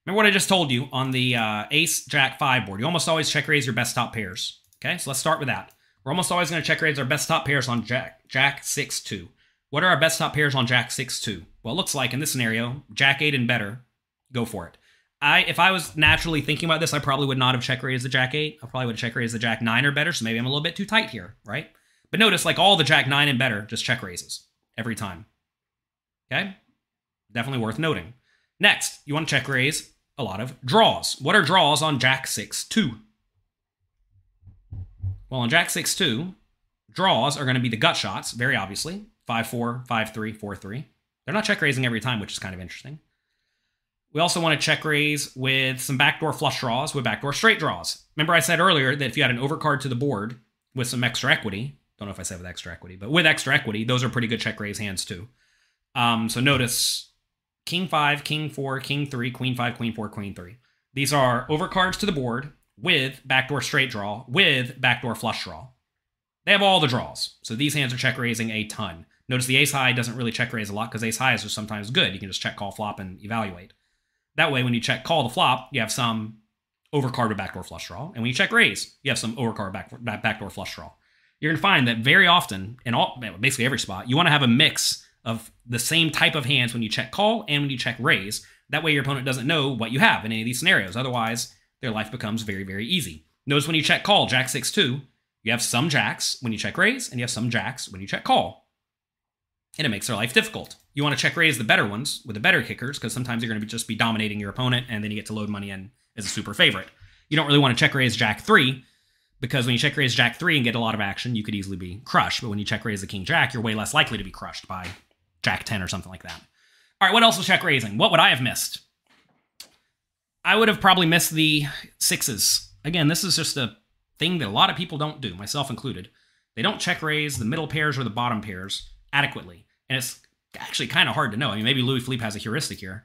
Remember what I just told you on the uh, Ace Jack 5 board. You almost always check raise your best top pairs. Okay, so let's start with that. We're almost always going to check raise our best top pairs on Jack Jack 6 2. What are our best top pairs on Jack 6 2? Well, it looks like in this scenario, Jack 8 and better, go for it. I if I was naturally thinking about this, I probably would not have check raised the Jack 8. I probably would have check raised the Jack 9 or better, so maybe I'm a little bit too tight here, right? But notice, like all the Jack 9 and better, just check raises every time. Okay? Definitely worth noting. Next, you want to check raise a lot of draws. What are draws on Jack 6 2? Well, on Jack 6 2, draws are going to be the gut shots, very obviously 5 4, 5 3, 4 3. They're not check raising every time, which is kind of interesting. We also want to check raise with some backdoor flush draws with backdoor straight draws. Remember, I said earlier that if you had an overcard to the board with some extra equity, don't know if I said with extra equity, but with extra equity, those are pretty good check raise hands too. Um, so notice King 5, King 4, King 3, Queen 5, Queen 4, Queen 3. These are overcards to the board with backdoor straight draw, with backdoor flush draw. They have all the draws. So these hands are check raising a ton. Notice the ace high doesn't really check raise a lot because ace highs are sometimes good. You can just check call flop and evaluate. That way, when you check call the flop, you have some overcard backdoor flush draw. And when you check raise, you have some overcard back, backdoor flush draw. You're going to find that very often, in all basically every spot, you want to have a mix of the same type of hands when you check call and when you check raise. That way, your opponent doesn't know what you have in any of these scenarios. Otherwise, their life becomes very, very easy. Notice when you check call, Jack 6 2, you have some jacks when you check raise, and you have some jacks when you check call. And it makes their life difficult. You want to check raise the better ones with the better kickers, because sometimes you're going to be just be dominating your opponent, and then you get to load money in as a super favorite. You don't really want to check raise Jack 3, because when you check raise Jack 3 and get a lot of action, you could easily be crushed. But when you check raise the King Jack, you're way less likely to be crushed by Jack 10 or something like that. All right, what else was check raising? What would I have missed? I would have probably missed the sixes. Again, this is just a thing that a lot of people don't do, myself included. They don't check raise the middle pairs or the bottom pairs adequately. And it's actually kind of hard to know. I mean, maybe Louis Philippe has a heuristic here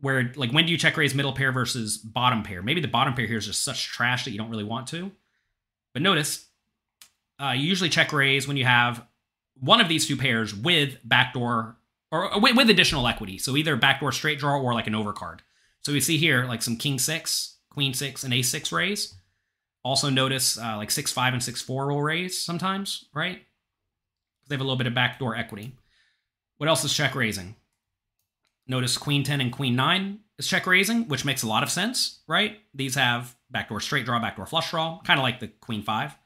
where, like, when do you check raise middle pair versus bottom pair? Maybe the bottom pair here is just such trash that you don't really want to. But notice, uh, you usually check raise when you have one of these two pairs with backdoor or with, with additional equity. So either backdoor straight draw or like an overcard. So we see here like some king six, queen six, and a six raise. Also notice uh, like six five and six four will raise sometimes, right? They have a little bit of backdoor equity. What else is check raising? Notice queen 10 and queen 9 is check raising, which makes a lot of sense, right? These have backdoor straight draw, backdoor flush draw, kind of like the queen 5.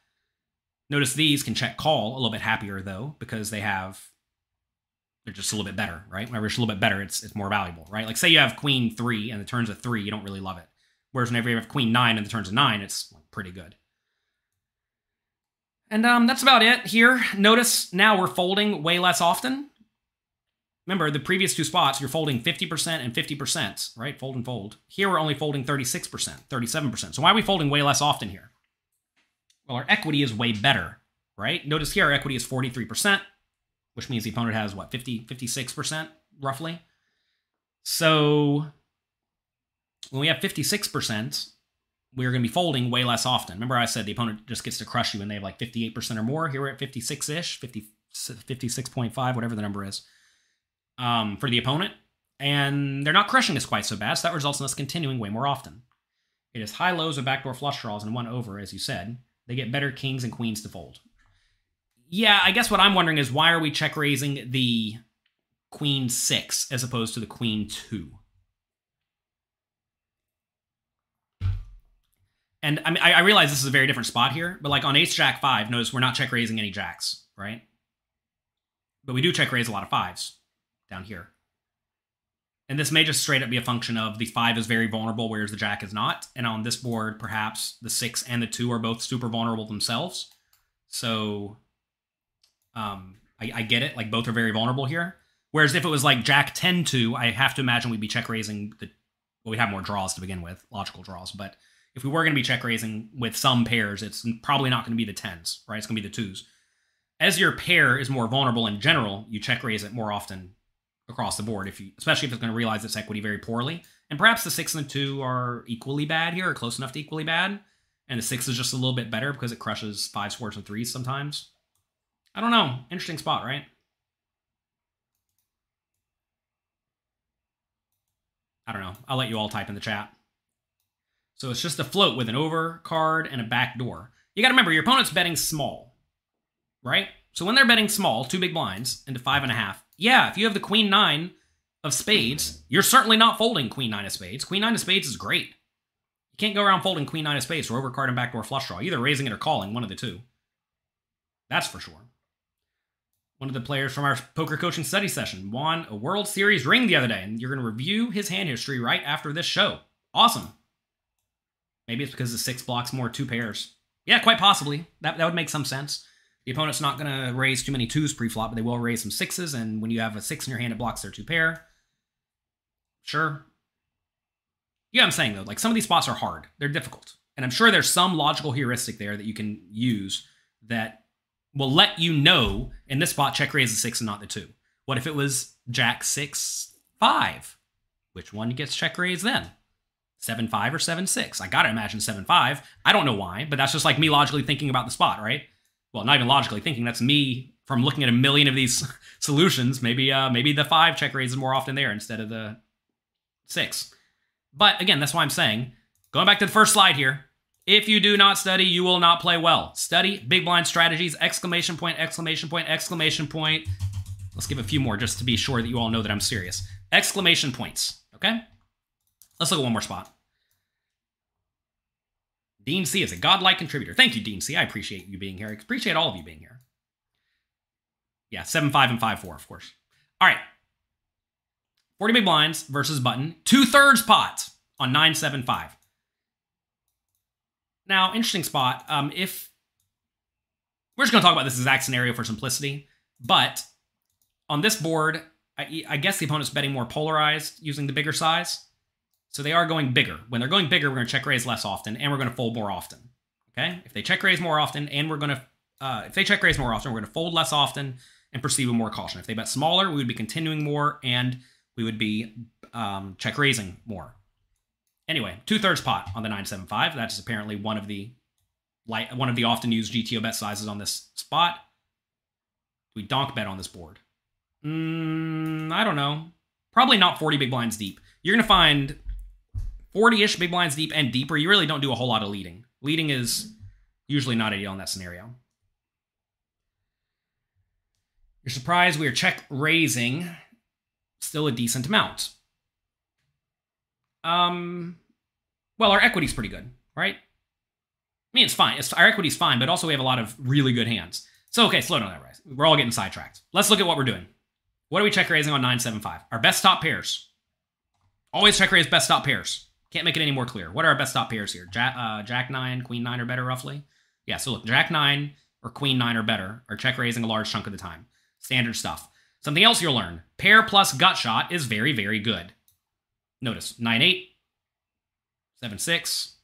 Notice these can check call a little bit happier though, because they have they're just a little bit better, right? Whenever it's a little bit better, it's it's more valuable, right? Like say you have queen three and the turn's a three, you don't really love it. Whereas whenever you have queen nine and the turn's a nine, it's pretty good. And um, that's about it here. Notice now we're folding way less often. Remember, the previous two spots, you're folding 50% and 50%, right? Fold and fold. Here we're only folding 36%, 37%. So why are we folding way less often here? Well, our equity is way better, right? Notice here our equity is 43%, which means the opponent has, what, 50, 56% roughly? So when we have 56%, we're going to be folding way less often. Remember I said the opponent just gets to crush you when they have like 58% or more. Here we're at 56-ish, 50, 56.5, whatever the number is um, for the opponent, and they're not crushing us quite so bad, so that results in us continuing way more often. It is high lows of backdoor flush draws and one over, as you said. They get better kings and queens to fold. Yeah, I guess what I'm wondering is why are we check raising the queen six as opposed to the queen two? And I mean, I, realize this is a very different spot here, but like on ace jack five, notice we're not check raising any jacks, right? But we do check raise a lot of fives down here. And this may just straight up be a function of the five is very vulnerable, whereas the jack is not. And on this board, perhaps the six and the two are both super vulnerable themselves. So um, I, I get it. Like both are very vulnerable here. Whereas if it was like jack 10 2, I have to imagine we'd be check raising the. Well, we'd have more draws to begin with, logical draws. But if we were going to be check raising with some pairs, it's probably not going to be the tens, right? It's going to be the twos. As your pair is more vulnerable in general, you check raise it more often across the board, if you, especially if it's going to realize its equity very poorly. And perhaps the six and the two are equally bad here, or close enough to equally bad. And the six is just a little bit better because it crushes five fours and threes sometimes. I don't know. Interesting spot, right? I don't know. I'll let you all type in the chat. So it's just a float with an over card and a back door. You got to remember, your opponent's betting small, right? So when they're betting small, two big blinds into five and a half, yeah, if you have the queen nine of spades, you're certainly not folding queen nine of spades. Queen nine of spades is great. You can't go around folding queen nine of spades or overcard and backdoor flush draw, either raising it or calling, one of the two. That's for sure. One of the players from our poker coaching study session won a World Series ring the other day, and you're going to review his hand history right after this show. Awesome. Maybe it's because the six blocks more two pairs. Yeah, quite possibly. That, that would make some sense. The opponent's not going to raise too many twos pre-flop, but they will raise some sixes, and when you have a six in your hand, it blocks their two pair. Sure. Yeah, I'm saying though, like some of these spots are hard. They're difficult. And I'm sure there's some logical heuristic there that you can use that will let you know in this spot check raise the six and not the two. What if it was Jack six five? Which one gets check raised then? Seven five or seven six? I gotta imagine seven five. I don't know why, but that's just like me logically thinking about the spot, right? well, not even logically thinking, that's me from looking at a million of these (laughs) solutions. Maybe uh, maybe the five check raises more often there instead of the six. But again, that's why I'm saying, going back to the first slide here, if you do not study, you will not play well. Study big blind strategies, exclamation point, exclamation point, exclamation point. Let's give a few more just to be sure that you all know that I'm serious. Exclamation points, okay? Let's look at one more spot. Dean C is a godlike contributor. Thank you, Dean C. I appreciate you being here. I appreciate all of you being here. Yeah, 7 5 and 5 4, of course. All right. 40 big blinds versus button. Two thirds pot on 9 7 5. Now, interesting spot. Um, if we're just going to talk about this exact scenario for simplicity, but on this board, I, I guess the opponent's betting more polarized using the bigger size. So they are going bigger. When they're going bigger, we're going to check raise less often, and we're going to fold more often. Okay? If they check raise more often, and we're going to, uh, if they check raise more often, we're going to fold less often and proceed with more caution. If they bet smaller, we would be continuing more, and we would be um, check raising more. Anyway, two thirds pot on the 975. That's apparently one of the light, one of the often used GTO bet sizes on this spot. We donk bet on this board. Mm, I don't know. Probably not 40 big blinds deep. You're going to find 40-ish big blinds deep and deeper, you really don't do a whole lot of leading. Leading is usually not ideal in that scenario. You're surprised we are check raising still a decent amount. Um, well, our equity's pretty good, right? I mean, it's fine. It's, our equity's fine, but also we have a lot of really good hands. So, okay, slow down that, Rise. We're all getting sidetracked. Let's look at what we're doing. What are we check raising on 975? Our best top pairs. Always check raise best top pairs. Can't make it any more clear. What are our best top pairs here? Jack, uh, Jack 9, Queen 9 or better, roughly? Yeah, so look, Jack 9 or Queen 9 or better are check raising a large chunk of the time. Standard stuff. Something else you'll learn pair plus gut shot is very, very good. Notice 9 8, 7 6,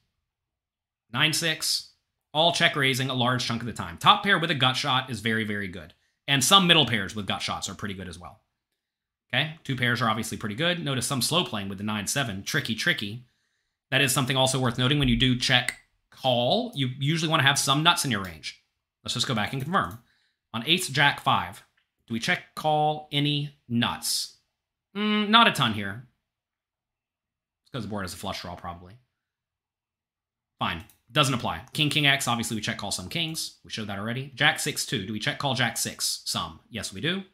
9 6, all check raising a large chunk of the time. Top pair with a gut shot is very, very good. And some middle pairs with gut shots are pretty good as well. Okay, two pairs are obviously pretty good. Notice some slow playing with the 9 7. Tricky, tricky. That is something also worth noting when you do check call, you usually want to have some nuts in your range. Let's just go back and confirm. On ace jack 5, do we check call any nuts? Mm, not a ton here. It's because the board has a flush draw, probably. Fine. Doesn't apply. King, King X, obviously we check call some kings. We showed that already. Jack 6, 2. Do we check call Jack 6 some? Yes, we do.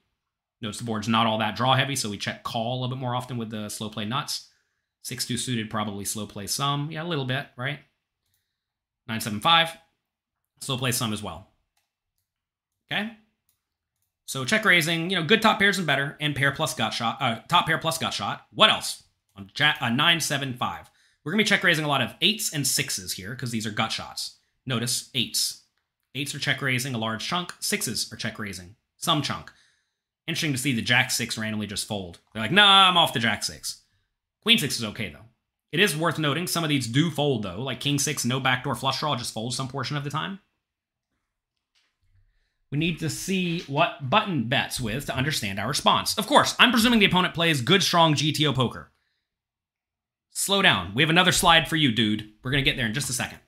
Notice the board's not all that draw heavy, so we check call a little bit more often with the slow play nuts. 6, 2 suited, probably slow play some. Yeah, a little bit, right? Nine seven five, Slow play some as well. Okay? So check raising, you know, good top pairs and better, and pair plus gut shot, uh, top pair plus gut shot. What else? On chat, uh, nine seven five. We're gonna be check raising a lot of eights and sixes here because these are gut shots. Notice eights. Eights are check raising a large chunk. Sixes are check raising some chunk. Interesting to see the jack six randomly just fold. They're like, nah, I'm off the jack six. Queen six is okay though. It is worth noting some of these do fold though, like king six, no backdoor flush draw, just folds some portion of the time. We need to see what button bets with to understand our response. Of course, I'm presuming the opponent plays good, strong GTO poker. Slow down. We have another slide for you, dude. We're going to get there in just a second.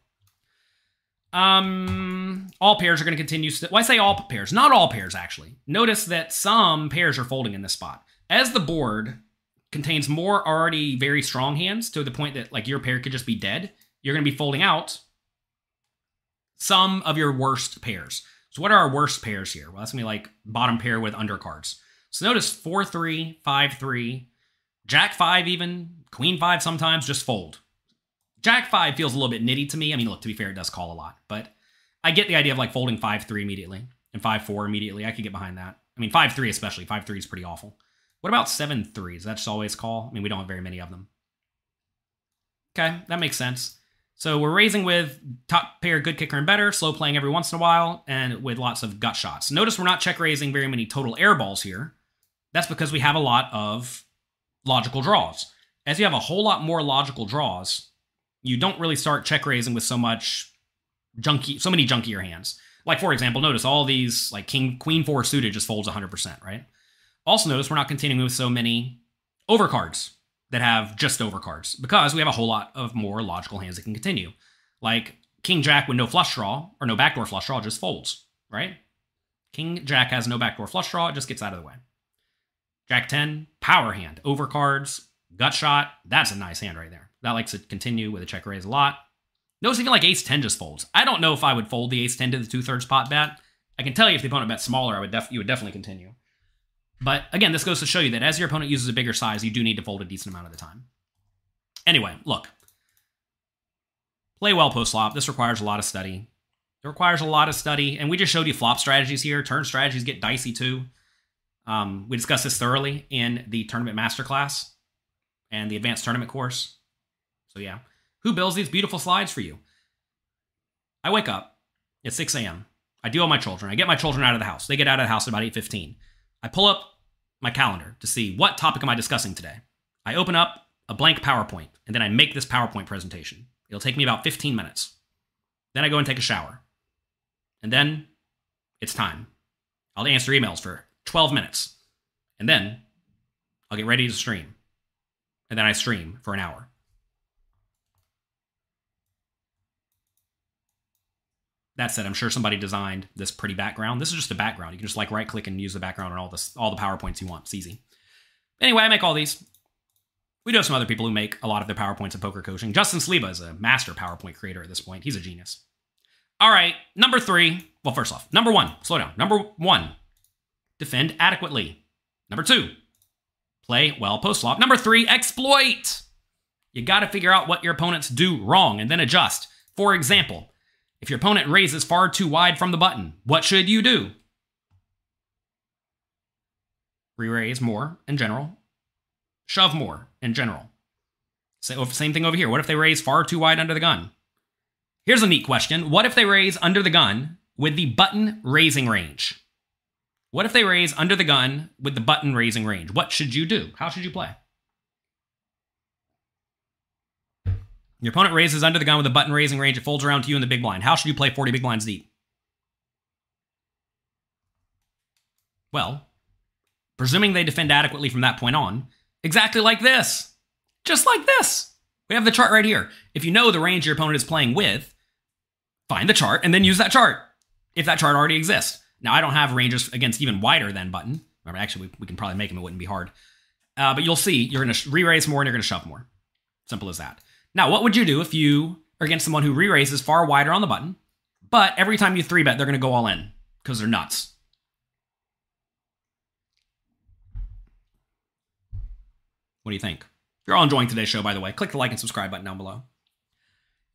Um, all pairs are going to continue. Well, I say all pairs, not all pairs, actually. Notice that some pairs are folding in this spot. As the board contains more already very strong hands to the point that like your pair could just be dead, you're going to be folding out some of your worst pairs. So what are our worst pairs here? Well, that's gonna be like bottom pair with undercards. So notice 4 3, 5 3, Jack 5 even, Queen 5 sometimes just fold. Jack 5 feels a little bit nitty to me. I mean, look, to be fair, it does call a lot, but I get the idea of like folding 5 3 immediately and 5 4 immediately. I could get behind that. I mean, 5 3 especially. 5 3 is pretty awful. What about 7 3? Is that just always call? I mean, we don't have very many of them. Okay, that makes sense. So we're raising with top pair, good kicker and better, slow playing every once in a while, and with lots of gut shots. Notice we're not check raising very many total air balls here. That's because we have a lot of logical draws. As you have a whole lot more logical draws, you don't really start check raising with so much junky, so many junkier hands. Like for example, notice all these like king, queen four suited just folds 100%, right? Also notice we're not continuing with so many overcards that have just overcards because we have a whole lot of more logical hands that can continue. Like King Jack with no flush draw or no backdoor flush draw just folds, right? King Jack has no backdoor flush draw, it just gets out of the way. Jack 10, power hand, overcards, gut shot. That's a nice hand right there. That likes to continue with a check raise a lot. Notice even like ace 10 just folds. I don't know if I would fold the ace 10 to the two thirds pot bet. I can tell you if the opponent bet smaller, I would def- you would definitely continue. But again, this goes to show you that as your opponent uses a bigger size, you do need to fold a decent amount of the time. Anyway, look. Play well post flop. This requires a lot of study. It requires a lot of study, and we just showed you flop strategies here. Turn strategies get dicey too. Um, we discussed this thoroughly in the tournament masterclass and the advanced tournament course. So yeah, who builds these beautiful slides for you? I wake up at 6 a.m. I deal with my children. I get my children out of the house. They get out of the house at about 8:15. I pull up my calendar to see what topic am I discussing today. I open up a blank PowerPoint and then I make this PowerPoint presentation. It'll take me about 15 minutes. Then I go and take a shower. And then it's time. I'll answer emails for 12 minutes. And then I'll get ready to stream. And then I stream for an hour. That said, I'm sure somebody designed this pretty background. This is just a background. You can just like right click and use the background on all this, all the PowerPoints you want. It's easy. Anyway, I make all these. We do have some other people who make a lot of their PowerPoints in poker coaching. Justin Saliba is a master PowerPoint creator at this point. He's a genius. All right, number three. Well, first off, number one, slow down. Number one, defend adequately. Number two, play well post flop. Number three, exploit. You got to figure out what your opponents do wrong and then adjust. For example, if your opponent raises far too wide from the button, what should you do? re-raise more in general, shove more in general. So, oh, same thing over here. What if they raise far too wide under the gun? Here's a neat question. What if they raise under the gun with the button raising range? What if they raise under the gun with the button raising range? What should you do? How should you play? Your opponent raises under the gun with a button raising range. It folds around to you in the big blind. How should you play 40 big blinds deep? Well, presuming they defend adequately from that point on, exactly like this. Just like this. We have the chart right here. If you know the range your opponent is playing with, find the chart and then use that chart if that chart already exists. Now, I don't have ranges against even wider than button. Remember, actually, we, we can probably make them. It wouldn't be hard. Uh, but you'll see you're going to re-raise more and you're going to shove more. Simple as that. Now, what would you do if you are against someone who re-raises far wider on the button, but every time you three bet, they're going to go all in because they're nuts? What do you think? If you're all enjoying today's show, by the way, click the like and subscribe button down below.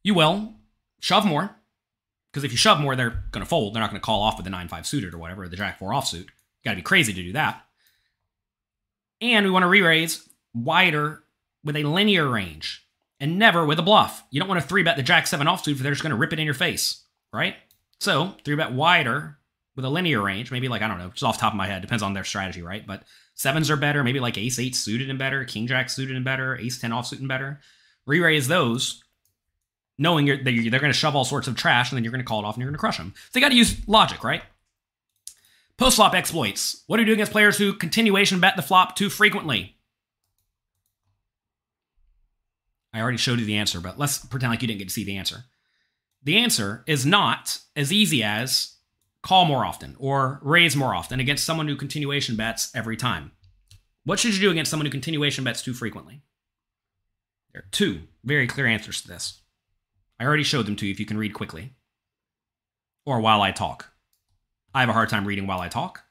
You will shove more, because if you shove more, they're going to fold. They're not going to call off with the 9 5 suited or whatever, or the Jack 4 offsuit. Got to be crazy to do that. And we want to re raise wider with a linear range and never with a bluff. You don't want to three bet the Jack 7 offsuit if they're just going to rip it in your face, right? So, three bet wider with a linear range, maybe like, I don't know, just off top of my head, depends on their strategy, right? But sevens are better, maybe like ace 8 suited and better, king jack suited and better, ace 10 offsuit and better. Re raise those, knowing you're, they're, going to shove all sorts of trash and then you're going to call it off and you're going to crush them. So, you got to use logic, right? Post flop exploits. What do you do against players who continuation bet the flop too frequently? I already showed you the answer, but let's pretend like you didn't get to see the answer. The answer is not as easy as call more often or raise more often against someone who continuation bets every time. What should you do against someone who continuation bets too frequently? There are two very clear answers to this. I already showed them to you if you can read quickly. Or while I talk. I have a hard time reading while I talk,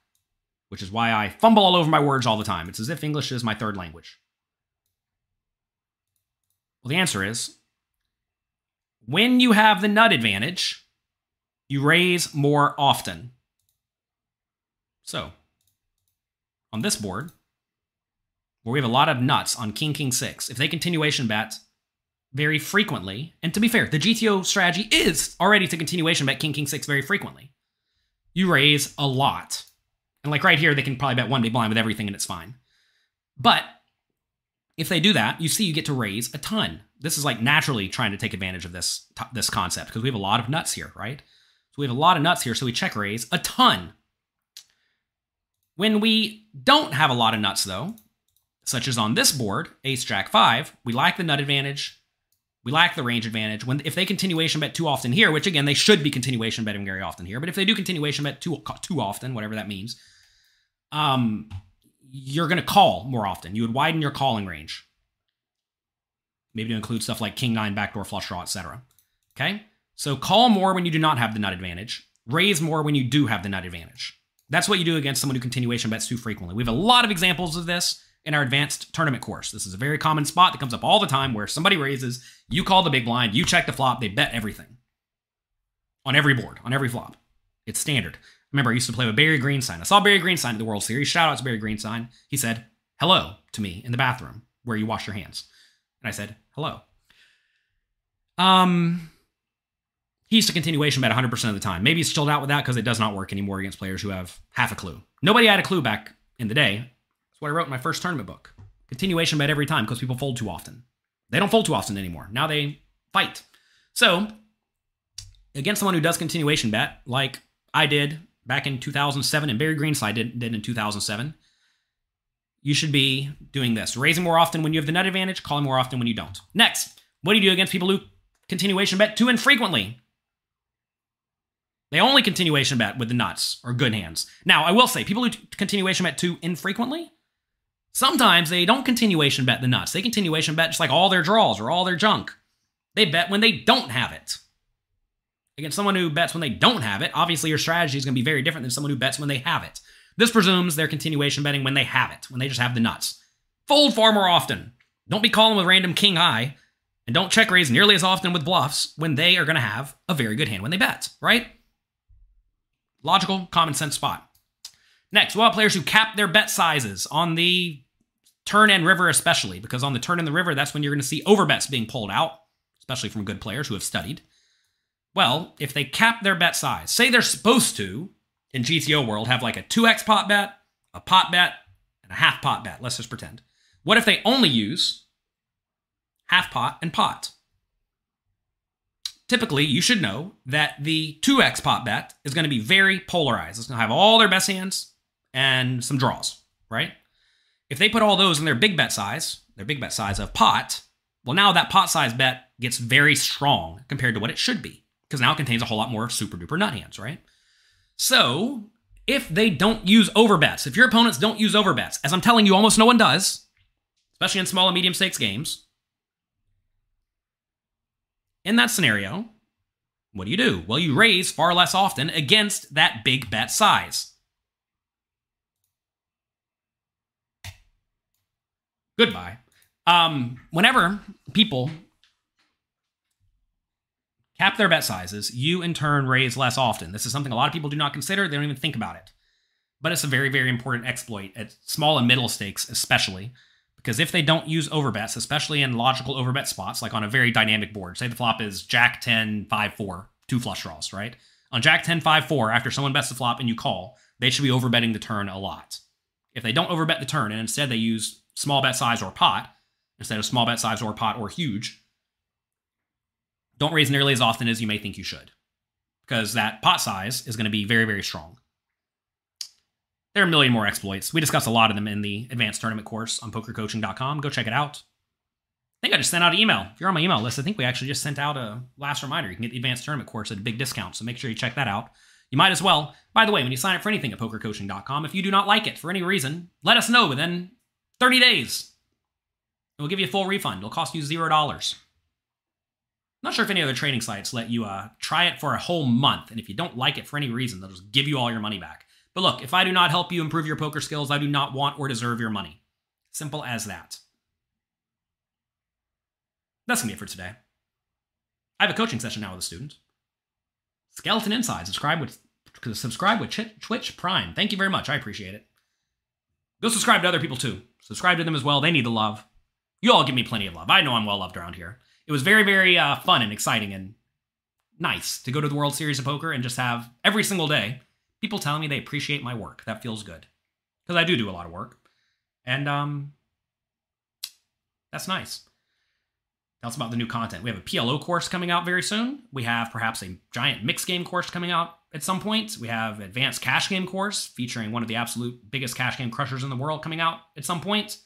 which is why I fumble all over my words all the time. It's as if English is my third language. Well, the answer is when you have the nut advantage, you raise more often. So, on this board, where we have a lot of nuts on King King 6, if they continuation bet very frequently, and to be fair, the GTO strategy is already to continuation bet King King 6 very frequently, you raise a lot. And like right here, they can probably bet one big blind with everything and it's fine. But if they do that, you see you get to raise a ton. This is like naturally trying to take advantage of this this concept because we have a lot of nuts here, right? So we have a lot of nuts here, so we check raise a ton. When we don't have a lot of nuts though, such as on this board, ace jack 5, we lack the nut advantage, we lack the range advantage. When if they continuation bet too often here, which again they should be continuation betting very often here, but if they do continuation bet too too often, whatever that means, um, you're going to call more often. You would widen your calling range. Maybe to include stuff like king nine, backdoor flush draw, etc. Okay, so call more when you do not have the nut advantage. Raise more when you do have the nut advantage. That's what you do against someone who continuation bets too frequently. We have a lot of examples of this in our advanced tournament course. This is a very common spot that comes up all the time where somebody raises, you call the big blind, you check the flop, they bet everything. On every board, on every flop. It's standard. Remember, I used to play with Barry Greenstein. I saw Barry Greenstein in the World Series. Shout out to Barry Greenstein. He said, hello to me in the bathroom where you wash your hands. And I said, hello. Um, he used to continuation bet 100% of the time. Maybe he's chilled out with that because it does not work anymore against players who have half a clue. Nobody had a clue back in the day That's what I wrote in my first tournament book. Continuation bet every time because people fold too often. They don't fold too often anymore. Now they fight. So, against someone who does continuation bet, like I did back in 2007 and Barry Greenstein did, did in 2007, you should be doing this. Raising more often when you have the nut advantage, calling more often when you don't. Next, what do you do against people who continuation bet too infrequently? They only continuation bet with the nuts or good hands. Now, I will say, people who continuation bet too infrequently, Sometimes they don't continuation bet the nuts. They continuation bet just like all their draws or all their junk. They bet when they don't have it. Against someone who bets when they don't have it, obviously your strategy is going to be very different than someone who bets when they have it. This presumes they're continuation betting when they have it, when they just have the nuts. Fold far more often. Don't be calling with random king high, and don't check raise nearly as often with bluffs when they are going to have a very good hand when they bet, right? Logical, common sense spot. Next, what have players who cap their bet sizes on the turn and river, especially? Because on the turn and the river, that's when you're going to see overbets being pulled out, especially from good players who have studied. Well, if they cap their bet size, say they're supposed to, in GTO world, have like a 2x pot bet, a pot bet, and a half pot bet. Let's just pretend. What if they only use half pot and pot? Typically, you should know that the 2x pot bet is going to be very polarized. It's going to have all their best hands and some draws, right? If they put all those in their big bet size, their big bet size of pot, well, now that pot size bet gets very strong compared to what it should be because now it contains a whole lot more super duper nut hands, right? So if they don't use overbets, if your opponents don't use overbets, as I'm telling you, almost no one does, especially in small and medium stakes games, in that scenario, what do you do? Well, you raise far less often against that big bet size. Goodbye. Um, whenever people cap their bet sizes, you in turn raise less often. This is something a lot of people do not consider. They don't even think about it. But it's a very, very important exploit at small and middle stakes, especially. Because if they don't use overbets, especially in logical overbet spots, like on a very dynamic board, say the flop is Jack 10, 5, 4, two flush draws, right? On Jack 10, 5, 4, after someone bets the flop and you call, they should be overbetting the turn a lot. If they don't overbet the turn and instead they use small bet size or pot, instead of small bet size or pot or huge, don't raise nearly as often as you may think you should because that pot size is going to be very, very strong. There are a million more exploits. We discussed a lot of them in the advanced tournament course on pokercoaching.com. Go check it out. I think I just sent out an email. If you're on my email list, I think we actually just sent out a last reminder. You can get the advanced tournament course at a big discount, so make sure you check that out. You might as well. By the way, when you sign up for anything at pokercoaching.com, if you do not like it for any reason, let us know within 30 days. We'll give you a full refund. It'll cost you $0. Not sure if any other training sites let you uh, try it for a whole month, and if you don't like it for any reason, they'll just give you all your money back. But look, if I do not help you improve your poker skills, I do not want or deserve your money. Simple as that. That's gonna be it for today. I have a coaching session now with a student. Skeleton Inside. Subscribe with subscribe with Twitch Prime. Thank you very much. I appreciate it. Go subscribe to other people too. Subscribe to them as well. They need the love. You all give me plenty of love. I know I'm well loved around here it was very, very uh, fun and exciting and nice to go to the World Series of Poker and just have every single day people telling me they appreciate my work. That feels good because I do do a lot of work, and um, that's nice. Tell us about the new content. We have a PLO course coming out very soon. We have perhaps a giant mix game course coming out at some point. We have advanced cash game course featuring one of the absolute biggest cash game crushers in the world coming out at some point.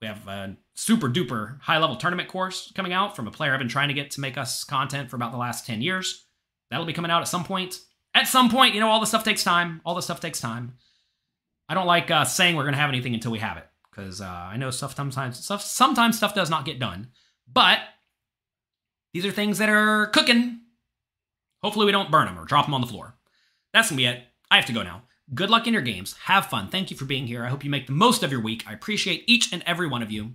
We have a super duper high level tournament course coming out from a player I've been trying to get to make us content for about the last 10 years. That'll be coming out at some point. At some point, you know, all the stuff takes time. All the stuff takes time. I don't like uh, saying we're going to have anything until we have it because uh, I know stuff sometimes stuff sometimes stuff does not get done. But these are things that are cooking. Hopefully, we don't burn them or drop them on the floor. That's gonna be it. I have to go now. Good luck in your games. Have fun. Thank you for being here. I hope you make the most of your week. I appreciate each and every one of you.